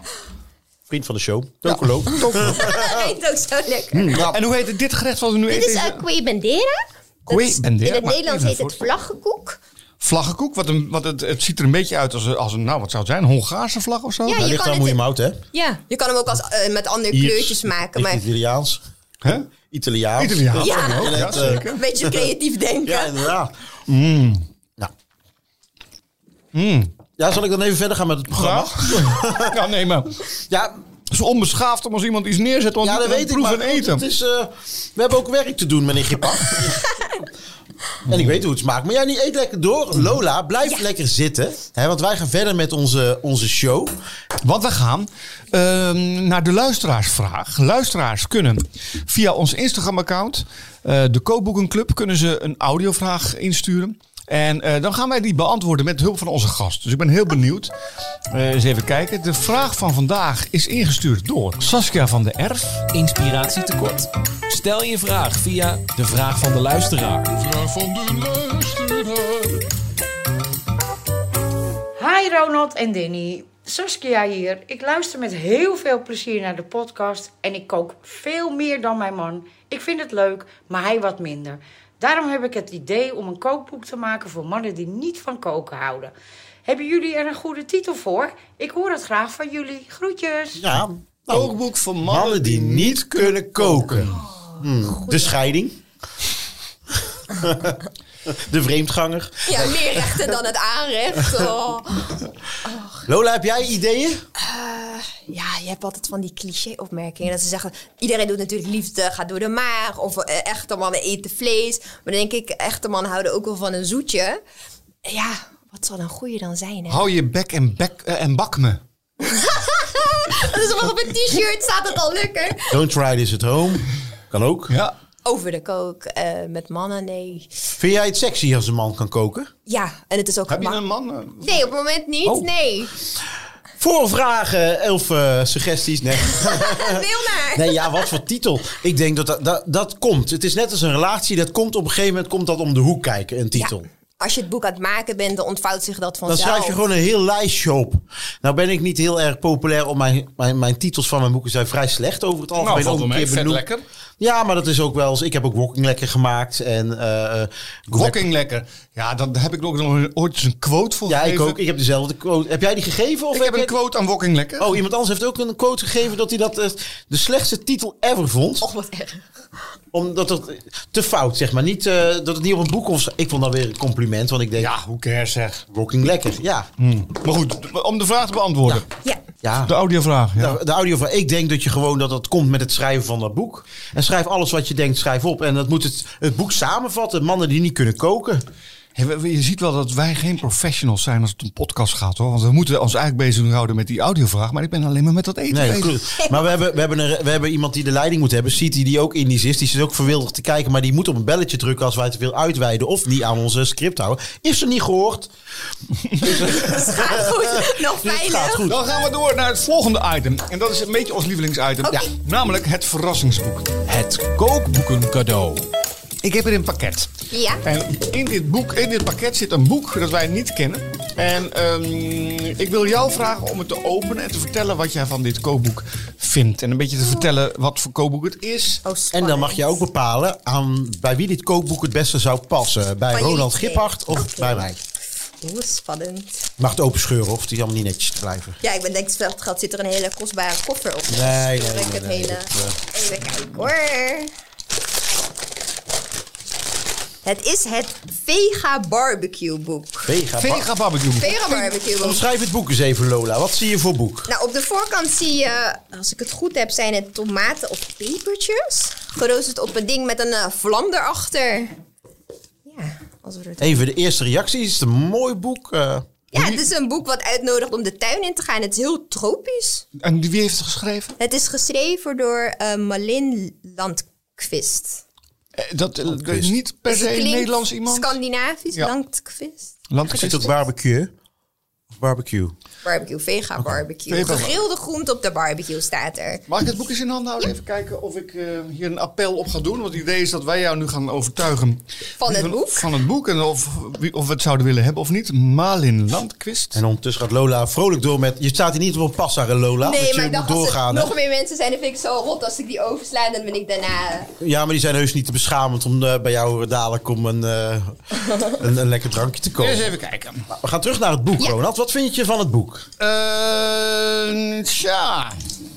Vriend van de show. Tokolo. dat heet ook zo lekker. En hoe heet dit gerecht wat we nu Dit eten? is uh, bandera. Dat Kwe is- bandera, In het maar Nederlands heet het vlaggenkoek. Vlaggenkoek, wat een, wat het, het ziet er een beetje uit als een, als een, nou wat zou het zijn, een Hongaarse vlag of zo? Ja, Dat je ligt kan aan het- hoe je hem houdt, hè? Ja, je kan hem ook als, eh, met andere Iers, kleurtjes maken. Maar Italiaans. Hè? Italiaans. Italiaans. Ja. ook, ja, eh, zeker. een beetje creatief denken. Ja, inderdaad. Mm. Nou. Mm. Ja, zal ik dan even verder gaan met het programma? Graag. ja, nee, maar Ja, het is onbeschaafd om als iemand iets neerzet, want ja dat weet ik. Maar en eten. Het is, eh, we hebben ook werk te doen, meneer Gipak. en ik weet hoe het smaakt. Maar jij niet eet lekker door. Lola, blijf lekker zitten. Hè, want wij gaan verder met onze, onze show. Want we gaan ehm, naar de luisteraarsvraag. Luisteraars kunnen via ons Instagram-account, eh, de Kookboekenclub, kunnen ze een audiovraag insturen. En eh, dan gaan wij die beantwoorden met hulp van onze gast. Dus ik ben heel benieuwd. Eh, eens even kijken. De vraag van vandaag is ingestuurd door Saskia van de Erf. Inspiratie tekort. Stel je vraag via de vraag van de luisteraar. Vraag van de luisteraar. Hi Ronald en Danny. Saskia hier. Ik luister met heel veel plezier naar de podcast en ik kook veel meer dan mijn man. Ik vind het leuk, maar hij wat minder. Daarom heb ik het idee om een kookboek te maken voor mannen die niet van koken houden. Hebben jullie er een goede titel voor? Ik hoor het graag van jullie. Groetjes. Ja, nou, Kookboek voor mannen, die niet kunnen koken. Hmm, De scheiding. De vreemdganger. Ja, meer rechten dan het aanrecht. Oh. Lola, heb jij ideeën? Ja, je hebt altijd van die cliché-opmerkingen. Dat ze zeggen, iedereen doet natuurlijk liefde, gaat door de maag. Of eh, echte mannen eten vlees. Maar dan denk ik, echte mannen houden ook wel van een zoetje. Ja, wat zal een goeie dan zijn? Hè? Hou je bek en, bek, eh, en bak me. Dat is op een t-shirt staat het al lekker. Don't try this at home. Kan ook. Ja. Over de kook eh, met mannen, nee. Vind jij het sexy als een man kan koken? Ja, en het is ook Heb je een man? eh, Nee, op het moment niet, Oh. nee. Voor vragen, elf eh, suggesties. Nee. Wil naar. nee, ja, wat voor titel? Ik denk dat dat, dat dat komt. Het is net als een relatie. Dat komt op een gegeven moment komt dat om de hoek kijken, een titel. Ja. Als je het boek aan het maken bent, dan ontvouwt zich dat Dan vanzelf. schrijf je gewoon een heel lijstje op. Nou ben ik niet heel erg populair op mijn, mijn, mijn titels van mijn boeken zijn vrij slecht over het algemeen. Nou, valt ook wel een keer Vet benoemd. Ja, maar dat is ook wel eens. Ik heb ook Walking Lekker gemaakt. En, eh, eh, Rocking lekker. Ja, daar heb ik ook nog een- ooit eens een quote voor Ja, ik gegeven. ook. Ik heb dezelfde quote. Heb jij die gegeven? Of Ik heb een quote aan Walking Lekker. Oh, iemand anders heeft ook een quote gegeven dat hij dat eh, de slechtste titel ever vond. Och, wat erg. Omdat het te fout, zeg maar. Niet, eh, dat het niet op een boek of zo. Ik vond dat weer een compliment, want ik denk, Ja, hoe cares zeg. Walking Lekker. Ja. Maar goed, om de vraag te beantwoorden. Ja, ja. De audiovraag. Ja. De, de audio van, ik denk dat je gewoon dat dat komt met het schrijven van dat boek. En schrijf alles wat je denkt, schrijf op. En dat moet het, het boek samenvatten. Mannen die niet kunnen koken. Je ziet wel dat wij geen professionals zijn als het om podcast gaat hoor. Want we moeten ons eigenlijk bezighouden met die audiovraag. Maar ik ben alleen maar met dat eten Nee, bezig. goed. Maar we hebben, we, hebben een, we hebben iemand die de leiding moet hebben. City die ook Indisch is. Die zit ook verwilderd te kijken. Maar die moet op een belletje drukken als wij te veel uitweiden. Of niet aan onze script houden. Is er niet gehoord. het gaat goed. Nog veilig. gaat goed. Dan gaan we door naar het volgende item. En dat is een beetje ons lievelingsitem. Ja, namelijk het verrassingsboek. Het kookboeken cadeau. Ik heb er een pakket. Ja. En in dit, boek, in dit pakket zit een boek dat wij niet kennen. En ehm, ik wil jou vragen om het te openen en te vertellen wat jij van dit kookboek vindt. En een beetje te vertellen wat voor kookboek het is. Oh, En dan mag je ook bepalen aan, bij wie dit kookboek het beste zou passen. Bij Van jullie Ronald. Giphart of bij mij. Oeh, spannend. Mag het open scheuren of die allemaal niet netjes te blijven. Ja, ik ben denk ik het geld zit er een hele kostbare koffer op. Nee, Dus nee, nee, het nee, hele... dat, Even kijken hoor. Het is het Vega Barbecue boek. Vega. Vega barbecue. Vega Barbecue boek. Omschrijf het boek eens even, Lola. Wat zie je voor boek? Nou, op de voorkant zie je, als ik het goed heb, zijn het tomaten of pepertjes. Geroosterd op een ding met een eh, vlam erachter. Ja, als we het... Even de eerste reacties. Het is een mooi boek. eh. Ja, het is een boek wat uitnodigt om de tuin in te gaan. Het is heel tropisch. En wie heeft het geschreven? Het is geschreven door eh Malin Landquist. Eh, Dat eh, Quiz. niet per se een Nederlands iemand. Scandinavisch, Ja. Is het ook barbecue? Of barbecue? Barbecue, vega barbecue. Gegrilde groente op de barbecue staat er. Mag ik het boek eens in handen houden? Even kijken of ik eh, hier een appel op ga doen. Want het idee is dat wij jou nu gaan overtuigen. Van het boek? Van het boek. En of, wie- of we het zouden willen hebben of niet. Malin Landquist. En ondertussen gaat Lola vrolijk door met... Je staat hier niet op een passa, Lola. Nee, je maar moet er doorgaan. nog meer mensen zijn, dan vind ik zo rot als ik die oversla. Dan ben ik daarna... Ja, maar die zijn heus niet te beschamend om eh, bij jou dadelijk om een, eh, een, een lekker drankje te komen. Eens even kijken. We gaan terug naar het boek, Ja. Ronald. Wat vind je van het boek? Eh, tja.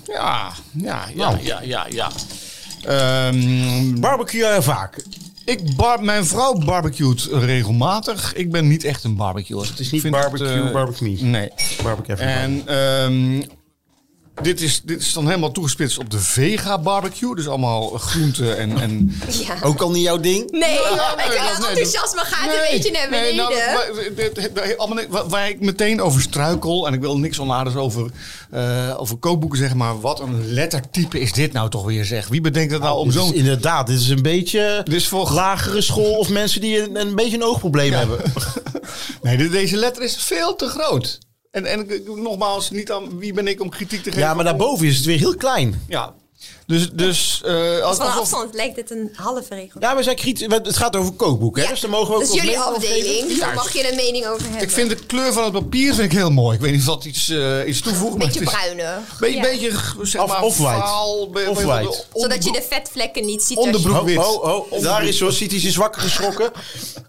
Ja, ja, ja, Nou. ja, ja, ja. Ehm, Barbecue en vaak. ik bar mijn vrouw barbecuet regelmatig. Ik ben niet echt een barbecue. Het is niet barbecue, barbecue me. Nee. Barbecue en En ehm, dit, is, dit is dan helemaal toegespitst op de vega barbecue. Dus allemaal groenten en... en Ja. Ook al niet jouw ding? Nee, nee, ik nee, het nee, enthousiasme gaat een beetje naar beneden. nou, waar- dit- dit- allemaal niet- waar, waar ik meteen over struikel, en ik wil niks onaardigs over, eh, over kookboeken zeggen, maar wat een lettertype is dit nou toch weer, zeg. Wie bedenkt het nou om is zo'n... inderdaad, dit is een beetje Dit is voor- lagere school of mensen die een, een beetje een oogprobleem hebben. Nee, deze letter is veel te groot. En, en ik- nogmaals, niet aan wie ben ik om kritiek te geven. Ja, maar daarboven is het weer heel klein. Ja, Dus, dus eh, als, Van alsof- afstand lijkt het een halve regel. Ja, we zijn kritisch. Het gaat over kookboeken, hè? Ja, dus daar mogen we ook is ons jullie mening over afdeling. Dus daar Ja, mag je een mening over hebben. ik vind de kleur van het papier vind ik heel mooi. Ik weet niet of dat iets, eh, iets toevoegt. maar Beetje het bruinig. Beetje, Ja. beetje zeg Of- maar, off-white. Zodat je de vetvlekken niet ziet. Onderbroek. je- Oh, oh, oh, daar is zo City is wakker geschrokken.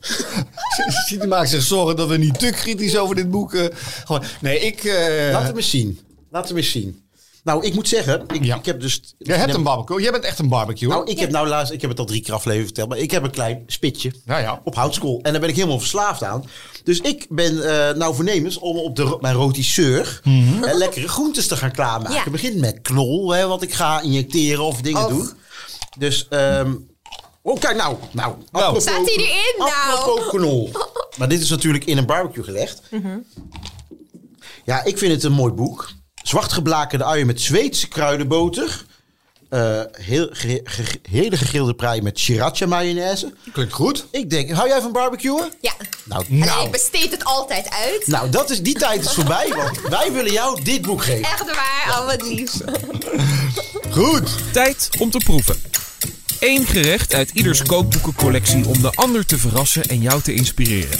City maakt zich zorgen dat we niet te kritisch over dit boek... eh, nee, ik... eh, Laat hem eens zien. Laat hem eens zien. Nou, ik moet zeggen, ik, Ja. ik heb dus... Jij hebt een barbecue. Jij bent echt een barbecue. Nou, ik heb nou laatst, ik heb het al drie keer aflevering verteld, maar ik heb een klein spitje Ja, ja. op houtskool. En daar ben ik helemaal verslaafd aan. Dus ik ben eh, nou voornemens om op de, mijn rotisseur Mhm. eh, lekkere groentes te gaan klaarmaken. Ja. Het begint met knol, hè, wat ik ga injecteren of dingen Of- doen. Dus, ehm oh kijk nou, nou. apropos- Staat hij erin nou? Knol. Maar dit is natuurlijk in een barbecue gelegd. Mhm. Ja, ik vind het een mooi boek. Zwart geblakerde uien met Zweedse kruidenboter. Eh, heel, ge- ge- hele gegrilde prei met sriracha mayonaise. Klinkt goed. Ik denk, hou jij van barbecuen? Ja. Nou, En Nou. ik besteed het altijd uit. nou dat is, die tijd is voorbij, want wij willen jou dit boek geven. Echt waar, al wat liefst. Goed. Tijd om te proeven. Eén gerecht uit ieders kookboekencollectie om de ander te verrassen en jou te inspireren.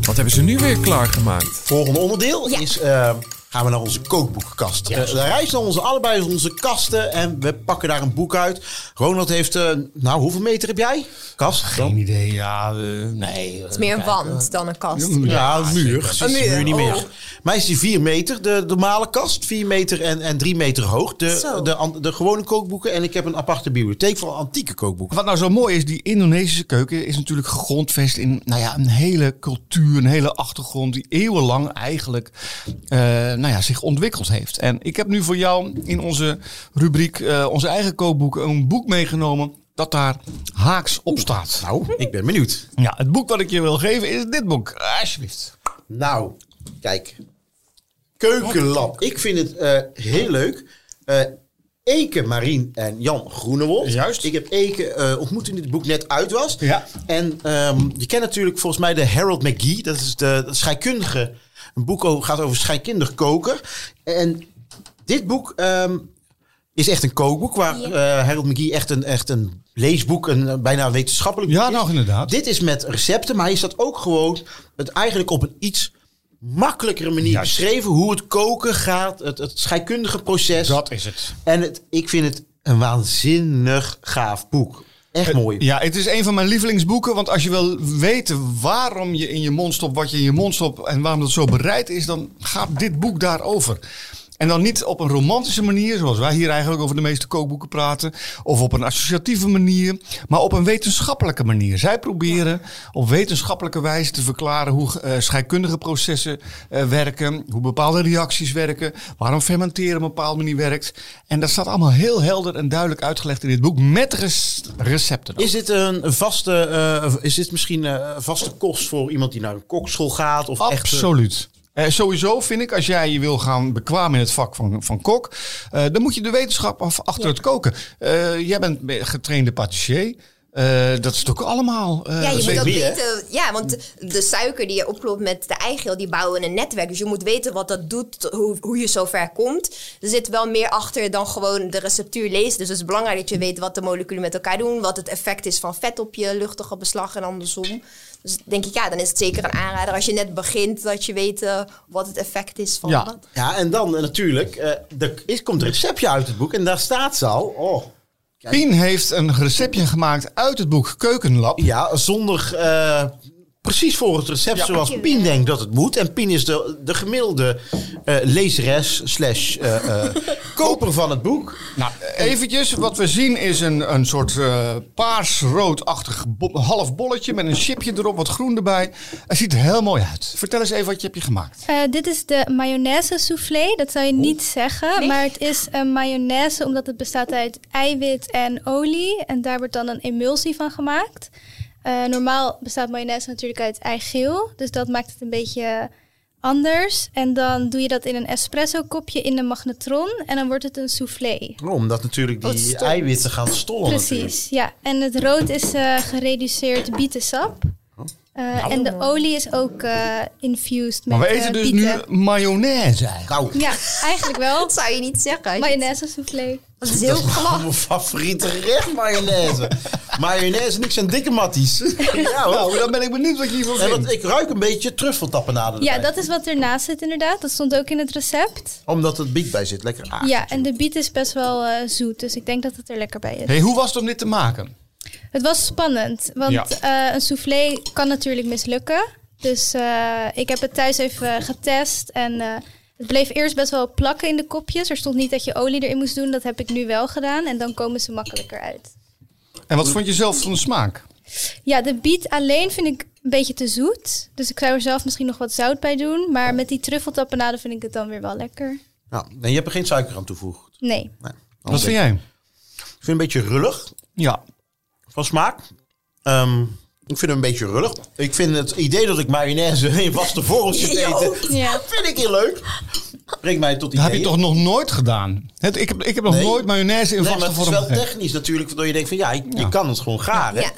Wat hebben ze nu weer klaargemaakt? Volgende onderdeel Ja. is, eh, gaan we naar onze kookboekenkast. Eh, we reizen naar onze, allebei onze kasten en we pakken daar een boek uit. Ronald heeft, eh, nou hoeveel meter heb jij? Kast? Geen idee. Ja, eh, nee. Het is meer een wand dan een kast. Ja, een muur. Een Een muur, niet meer. oh. Mij is die 4 meter, de normale kast. 4 meter en, en 3 meter hoog. De, de, de gewone kookboeken. En ik heb een aparte bibliotheek voor antieke kookboeken. Wat nou zo mooi is, die Indonesische keuken is natuurlijk gegrondvest in nou ja, een hele cultuur, een hele achtergrond die eeuwenlang eigenlijk eh, nou ja, zich ontwikkeld heeft. En ik heb nu voor jou in onze rubriek, eh, onze eigen kookboeken, een boek meegenomen dat daar haaks op staat. Nou, ik ben benieuwd. Ja, het boek wat ik je wil geven is dit boek. Alsjeblieft. Nou, kijk. Keukenlab. Ik vind het eh, heel leuk. Eh Eke Marien en Jan Groenewold. Juist. Ik heb Eke eh, ontmoet toen dit boek net uit was. Ja. En ehm, je kent natuurlijk volgens mij de Harold McGee. Dat is de, de scheikundige. Een boek over, gaat over scheikundig koken. En dit boek ehm, is echt een kookboek. Waar eh, Harold McGee echt een, echt een leesboek, een eh, bijna wetenschappelijk boek Ja, is. nou inderdaad. Dit is met recepten, maar hij staat ook gewoon het eigenlijk op een iets makkelijkere manier Juist. beschreven. Hoe het koken gaat, het, het scheikundige proces. Dat is het. En het, ik vind het een waanzinnig gaaf boek. Echt mooi. Ja, het is een van mijn lievelingsboeken. Want als je wil weten waarom je in je mond stopt wat je in je mond stopt en waarom dat zo bereid is, dan gaat dit boek daarover. En dan niet op een romantische manier, zoals wij hier eigenlijk over de meeste kookboeken praten, of op een associatieve manier, maar op een wetenschappelijke manier. Zij proberen op wetenschappelijke wijze te verklaren hoe eh, scheikundige processen eh, werken, hoe bepaalde reacties werken, waarom fermenteren op een bepaalde manier werkt. En dat staat allemaal heel helder en duidelijk uitgelegd in dit boek met recepten. ook. Is dit een vaste, eh, is dit misschien een vaste kost voor iemand die naar een kokschool gaat? Of echt, eh, Eh, sowieso vind ik, als jij je wil gaan bekwamen in het vak van, van kok, eh, dan moet je de wetenschap af, achter het koken. Eh, jij bent getrainde patissier. Dat is toch allemaal. Ja, je moet ook weten. Ja, want de, suiker die je oploopt met de eigeel, die bouwen een netwerk. Dus je moet weten wat dat doet, hoe, hoe je zover komt. Er zit wel meer achter dan gewoon de receptuur lezen. Dus het is belangrijk dat je weet wat de moleculen met elkaar doen. Wat het effect is van vet op je luchtige beslag en andersom. Dus denk ik, ja, dan is het zeker een aanrader als je net begint, dat je weet eh, wat het effect is van Ja. wat. Ja, en dan eh, natuurlijk, eh, er is, komt een receptje uit het boek en daar staat ze al. Oh, Pien heeft een receptje gemaakt uit het boek Keukenlab. ja, zonder eh, precies voor het recept Ja. zoals Pien denkt dat het moet. En Pien is de, de gemiddelde eh, lezeres slash eh, eh, koper van het boek. Nou, eventjes, wat we zien is een, een soort eh paars-roodachtig bo- half bolletje met een chipje erop, wat groen erbij. Het ziet er heel mooi uit. Vertel eens even wat je hebt gemaakt. Eh, dit is de mayonaise soufflé. Dat zou je niet zeggen. Maar het is een mayonaise omdat het bestaat uit eiwit en olie. En daar wordt dan een emulsie van gemaakt. Eh, normaal bestaat mayonaise natuurlijk uit eigeel. Dus dat maakt het een beetje anders. En dan doe je dat in een espresso kopje in de magnetron. En dan wordt het een soufflé. Oh, omdat natuurlijk die eiwitten gaan stollen. natuurlijk. Precies, ja. En het rood is eh, gereduceerd bietensap. Eh, en de olie is ook eh, infused met Maar we eten dus bieten. nu mayonaise eigenlijk. Nou, Ja, eigenlijk wel. Dat zou je niet zeggen. Mayonaise soufflé. Dat is heel Dat is glad. mijn favoriete gerecht, mayonaise. mayonaise, niks en dikke matties. ja. Nou, dan ben ik benieuwd wat je hiervan En vindt. want ik ruik een beetje truffeltappenade Ja, dat is wat ernaast zit inderdaad. Dat stond ook in het recept. Omdat het biet bij zit. Lekker aardig. Ja, en de biet is best wel eh, zoet. Dus ik denk dat het er lekker bij is. Hey, hoe was het om dit te maken? Het was spannend, want Ja. eh, een soufflé kan natuurlijk mislukken. Dus eh, ik heb het thuis even getest en eh, het bleef eerst best wel plakken in de kopjes. Er stond niet dat je olie erin moest doen, dat heb ik nu wel gedaan en dan komen ze makkelijker uit. En wat vond je zelf van de smaak? Ja, de biet alleen vind ik een beetje te zoet. Dus ik zou er zelf misschien nog wat zout bij doen. Maar met die truffeltappenade vind ik het dan weer wel lekker. Nou, nee, je hebt er geen suiker aan toegevoegd. Nee. Nee. Wat vind jij? Ik vind het een beetje rullig Ja. van smaak. Ehm, ik vind hem een beetje rullig. Ik vind het idee dat ik mayonaise in vaste vorm zit eten. Ja. vind ik heel leuk. Brengt mij tot Dat heb je toch nog nooit gedaan? Het, ik, heb, ik heb nog Nee. nooit mayonaise in Nee, maar vaste het is vorm wel gegeten. technisch natuurlijk, waardoor je denkt van ja, je, je Ja. kan het gewoon garen. Ja.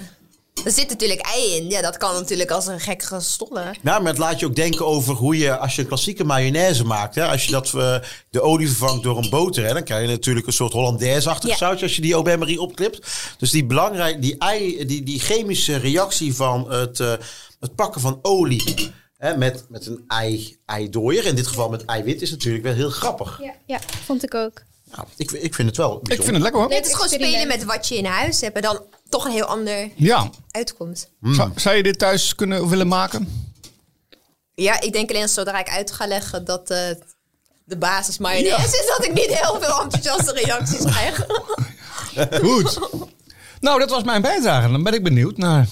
Er zit natuurlijk ei in. Ja, dat kan natuurlijk als een gek gestollen. Ja, maar het laat je ook denken over hoe je, als je een klassieke mayonaise maakt, hè, als je dat, eh, de olie vervangt door een boter, hè, dan krijg je natuurlijk een soort Hollandaise-achtig Ja. sausje als je die Aubert-Marie opklipt. Dus die, belangrijk, die, ei, die, die chemische reactie van het, eh, het pakken van olie hè, met, met een ei, eidooier, in dit geval met eiwit, is natuurlijk wel heel grappig. Ja, ja vond ik ook. Nou, ik, ik vind het wel Ik bijzonder. vind het lekker hoor. Nee, het is gewoon spelen met wat je in huis hebt. En dan toch een heel ander Ja. uitkomt. Zou, zou je dit thuis kunnen willen maken? Ja, ik denk alleen zodra ik uit ga leggen dat eh, de basis mayonaise is, dat ik niet heel veel enthousiaste reacties krijg. Goed. nou, dat was mijn bijdrage. Dan ben ik benieuwd naar...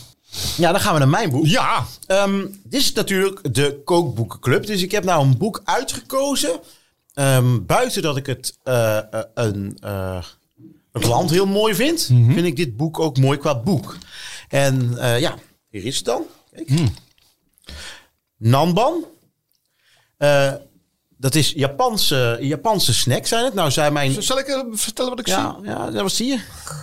Ja, dan gaan we naar mijn boek. Ja. Ehm, dit is natuurlijk de kookboekenclub. Dus ik heb nou een boek uitgekozen. Ehm, buiten dat ik het, eh, eh, een, eh, het land heel mooi vind, vind ik dit boek ook mooi qua boek. En eh, ja, hier is het dan. Kijk. Nanban. Eh, dat is Japanse, Japanse snack zijn het. Nou zijn mijn... Zal ik eh, vertellen wat ik Ja, ja, wat zie je?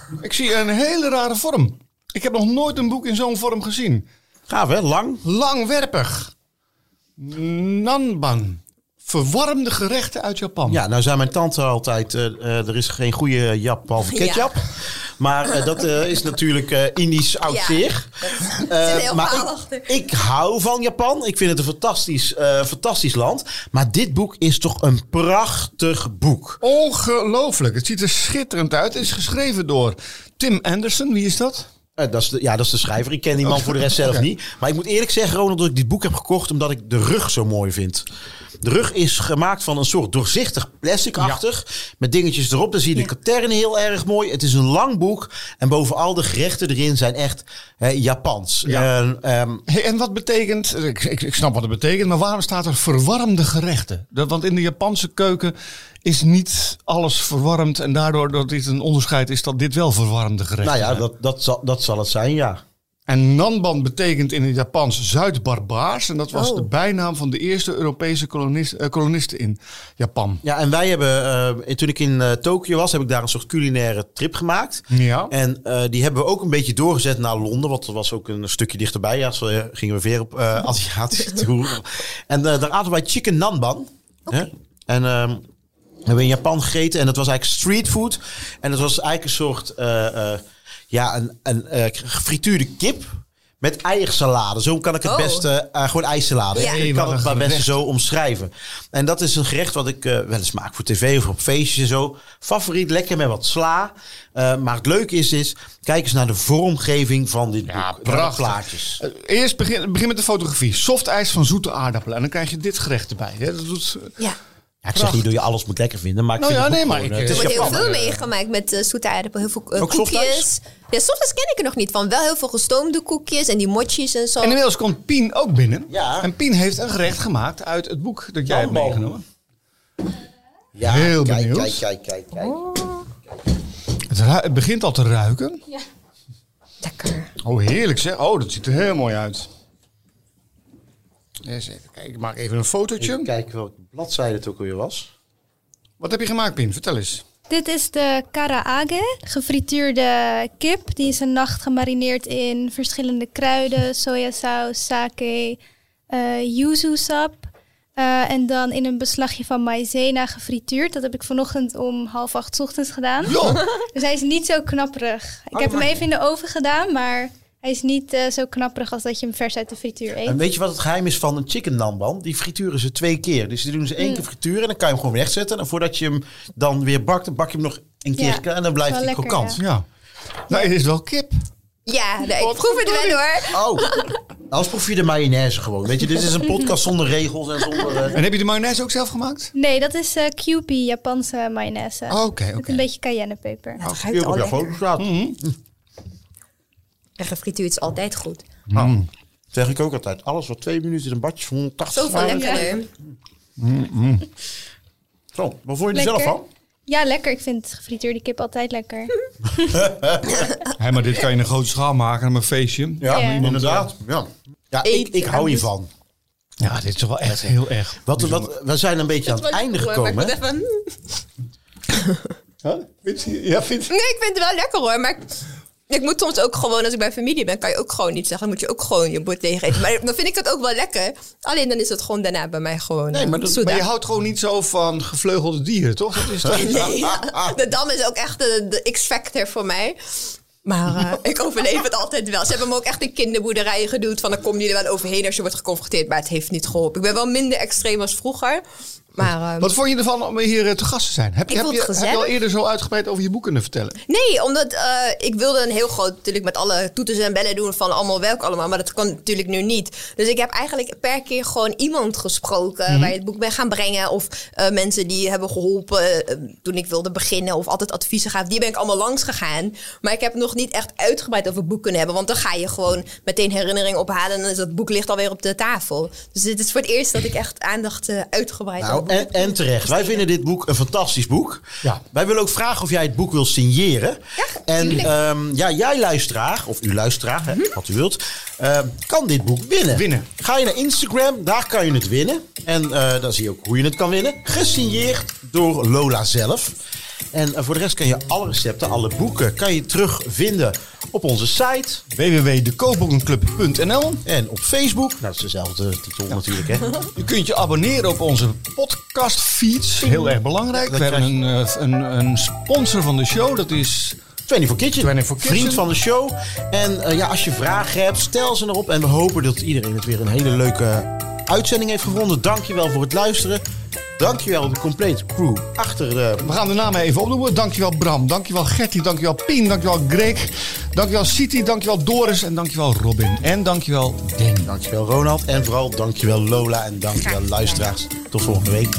zie? Ik zie een hele rare vorm. Ik heb nog nooit een boek in zo'n vorm gezien. Gaaf hè, lang. Langwerpig. Nanban. Verwarmde gerechten uit Japan. Ja, nou zei mijn tante altijd, eh, eh, er is geen goede jap behalve Ja. ketchup. Maar eh, dat eh, is natuurlijk eh, Indisch oud Ja, zeer. Heel maar ik, ik hou van Japan. Ik vind het een fantastisch, eh, fantastisch land. Maar dit boek is toch een prachtig boek. Ongelooflijk. Het ziet er schitterend uit. Het is geschreven door Tim Anderson. Wie is dat? Dat, is de, ja, dat is de schrijver. Ik ken die man voor de rest zelf niet. Maar ik moet eerlijk zeggen, Ronald, dat ik dit boek heb gekocht omdat ik de rug zo mooi vind. De rug is gemaakt van een soort doorzichtig plasticachtig. Met dingetjes erop. Dan zie je de katern heel erg mooi. Het is een lang boek. En bovenal de gerechten erin zijn echt hè, Japans. Ja. En, ehm, Hey, en wat betekent, ik, ik, ik snap wat het betekent, maar waarom staat er verwarmde gerechten? Dat, want in de Japanse keuken is niet alles verwarmd en daardoor dat dit een onderscheid is dat dit wel verwarmde gerechten nou ja, dat, dat, zal, dat zal het zijn, ja. En Nanban betekent in het Japans Zuid-Barbaars en dat was Oh. de bijnaam van de eerste Europese kolonist, eh, kolonisten in Japan. Ja, en wij hebben, eh, toen ik in eh, Tokio was, heb ik daar een soort culinaire trip gemaakt. Ja. En eh, die hebben we ook een beetje doorgezet naar Londen, want dat was ook een stukje dichterbij. Ja, zo eh, gingen we weer op eh Aziatische tour. En daar aten wij chicken nanban. Hè? En ehm, hebben we in Japan gegeten en dat was eigenlijk street food. En dat was eigenlijk een soort, eh, eh, ja, een, een eh, gefrituurde kip. Met eiersalade. Zo kan ik het Oh. beste. eh, gewoon ijssalade. Ja. Ik Hey, kan het maar best zo omschrijven. En dat is een gerecht wat ik eh, wel eens maak voor tv of op feestjes en zo. Favoriet, lekker met wat sla. Eh, maar het leuke is, is, kijk eens naar de vormgeving van dit. Ja, prachtig. plaatjes. Eerst begin, begin met de fotografie. Soft ijs van zoete aardappelen. En dan krijg je dit gerecht erbij. Hè? Dat doet, Ja. Ja, ik zeg niet dat je alles moet lekker vinden, maar ik Nou vind ja, het nee, maar gewoon, ik, eh, eh, het Er is heel veel meegemaakt met uh, zoete aardappel. Heel veel eh, Ook koekjes. Ja, softijs ken ik er nog niet van. Wel heel veel gestoomde koekjes en die mochis en zo. En inmiddels komt Pien ook binnen. Ja. En Pien heeft een gerecht gemaakt uit het boek dat jij hebt meegenomen. Ja, Heel kijk, benieuwd. kijk, kijk, kijk, kijk. Het, ru- het begint al te ruiken. Lekker. Oh, heerlijk zeg. Oh, dat ziet er heel mooi uit. Eens even kijken. Ik maak even een fotootje. Even kijken welke bladzijde het ook alweer was. Wat heb je gemaakt, Pien? Vertel eens. Dit is de karaage, gefrituurde kip. Die is een nacht gemarineerd in verschillende kruiden, sojasaus, sake, eh yuzu sap. Eh, en dan in een beslagje van maïzena gefrituurd. Dat heb ik vanochtend om half acht 's ochtends gedaan. Dus hij is niet zo knapperig. Ik heb hem even in de oven gedaan, maar hij is niet eh, zo knapperig als dat je hem vers uit de frituur eet. En weet je wat het geheim is van een chicken namban? Die frituren ze twee keer. Dus die doen ze één Mm. keer frituren en dan kan je hem gewoon wegzetten. En voordat je hem dan weer bakt, dan bak je hem nog een keer Ja, en dan blijft hij krokant. Ja. Nou, het is wel kip. Ja, nee, ik proef het wel hoor. Oh, anders proef je de mayonaise gewoon. Weet je, dit is een podcast zonder regels en zonder... eh, En heb je de mayonaise ook zelf gemaakt? Nee, dat is eh Kewpie, Japanse mayonaise. Oh, Oké, Met oké. een beetje cayennepeper. Op al jouw lekker. foto staat. En gefrituurd is altijd goed. Mm. Zeg ik ook altijd. Alles wat twee minuten in een badje van 180 Zoveel graden. lekkerder. Zo, wat vond je er zelf Lekker. van? Ja, lekker. Ik vind gefrituurde kip altijd lekker. Hé, maar dit kan je in een grote schaal maken, een feestje. Ja, Ja. inderdaad. Ja, ja ik, ik hou hiervan. Ja, dit is wel echt heel erg. Wat, wat, we zijn een beetje aan het einde gekomen. hè? Ja, vind Nee, ik vind het wel lekker hoor. Maar ik, moet soms ook gewoon, als ik bij familie ben, kan je ook gewoon niet zeggen. Dan moet je ook gewoon je bord tegen eten. Maar dan vind ik het ook wel lekker. Alleen dan is het gewoon daarna bij mij gewoon. Nee, eh, maar dat- soeda. Maar je houdt gewoon niet zo van gevleugelde dieren, toch? Dat is toch... Nee, ja. de dam is ook echt de, de X-factor voor mij. Maar eh, ik overleef het altijd wel. Ze hebben me ook echt in kinderboerderijen gedoet. Van dan kom je er wel overheen als je wordt geconfronteerd. Maar het heeft niet geholpen. Ik ben wel minder extreem als vroeger. Maar eh, Wat vond je ervan om hier eh, te gast te zijn? Heb, Ik heb, je, heb je al eerder zo uitgebreid over je boek kunnen vertellen? nee, omdat eh, ik wilde een heel groot... Natuurlijk met alle toeters en bellen doen van allemaal welk allemaal. Maar dat kan natuurlijk nu niet. Dus ik heb eigenlijk per keer gewoon iemand gesproken... Mhm. waar je het boek bij gaan brengen. Of eh, mensen die hebben geholpen eh, toen ik wilde beginnen. Of altijd adviezen gaven. Die ben ik allemaal langs gegaan. Maar ik heb nog niet echt uitgebreid over het boek kunnen hebben. Want dan ga je gewoon meteen herinneringen ophalen. En dan is dat boek ligt alweer op de tafel. Dus dit is voor het eerst dat ik echt aandacht uitgebreid Nou, en, en terecht. Wij vinden dit boek een fantastisch boek. Ja. Wij willen ook vragen of jij het boek wil signeren. en tuurlijk. ehm, ja, jij luisteraar, of u luisteraar, hè, wat u wilt, ehm, kan dit boek winnen. Winnen. Ga je naar Instagram, daar kan je het winnen. En eh, dan zie je ook hoe je het kan winnen. Gesigneerd door Lola zelf. En eh, voor de rest kan je alle recepten, alle boeken, kan je terugvinden op onze site. www.dekoopboekenclub.nl En op Facebook. Nou, dat is dezelfde titel natuurlijk, hè. Je kunt je abonneren op onze podcast feeds. Heel erg belangrijk. We hebben een, eh, een, een sponsor van de show. Dat is 24 Kitchen. 24 Kitchen. Vriend van de show. En eh, ja, als je vragen hebt, stel ze erop. En we hopen dat iedereen het weer een hele leuke uitzending heeft gevonden. Dankjewel voor het luisteren. Dankjewel de complete crew achter de... We gaan de namen even opnoemen. Dankjewel Bram, dankjewel Gertie, dankjewel Pien, dankjewel Greg, dankjewel Siti, dankjewel Doris en dankjewel Robin. En dankjewel Danny. Dankjewel Ronald. En vooral dankjewel Lola. En dankjewel luisteraars. Tot volgende week.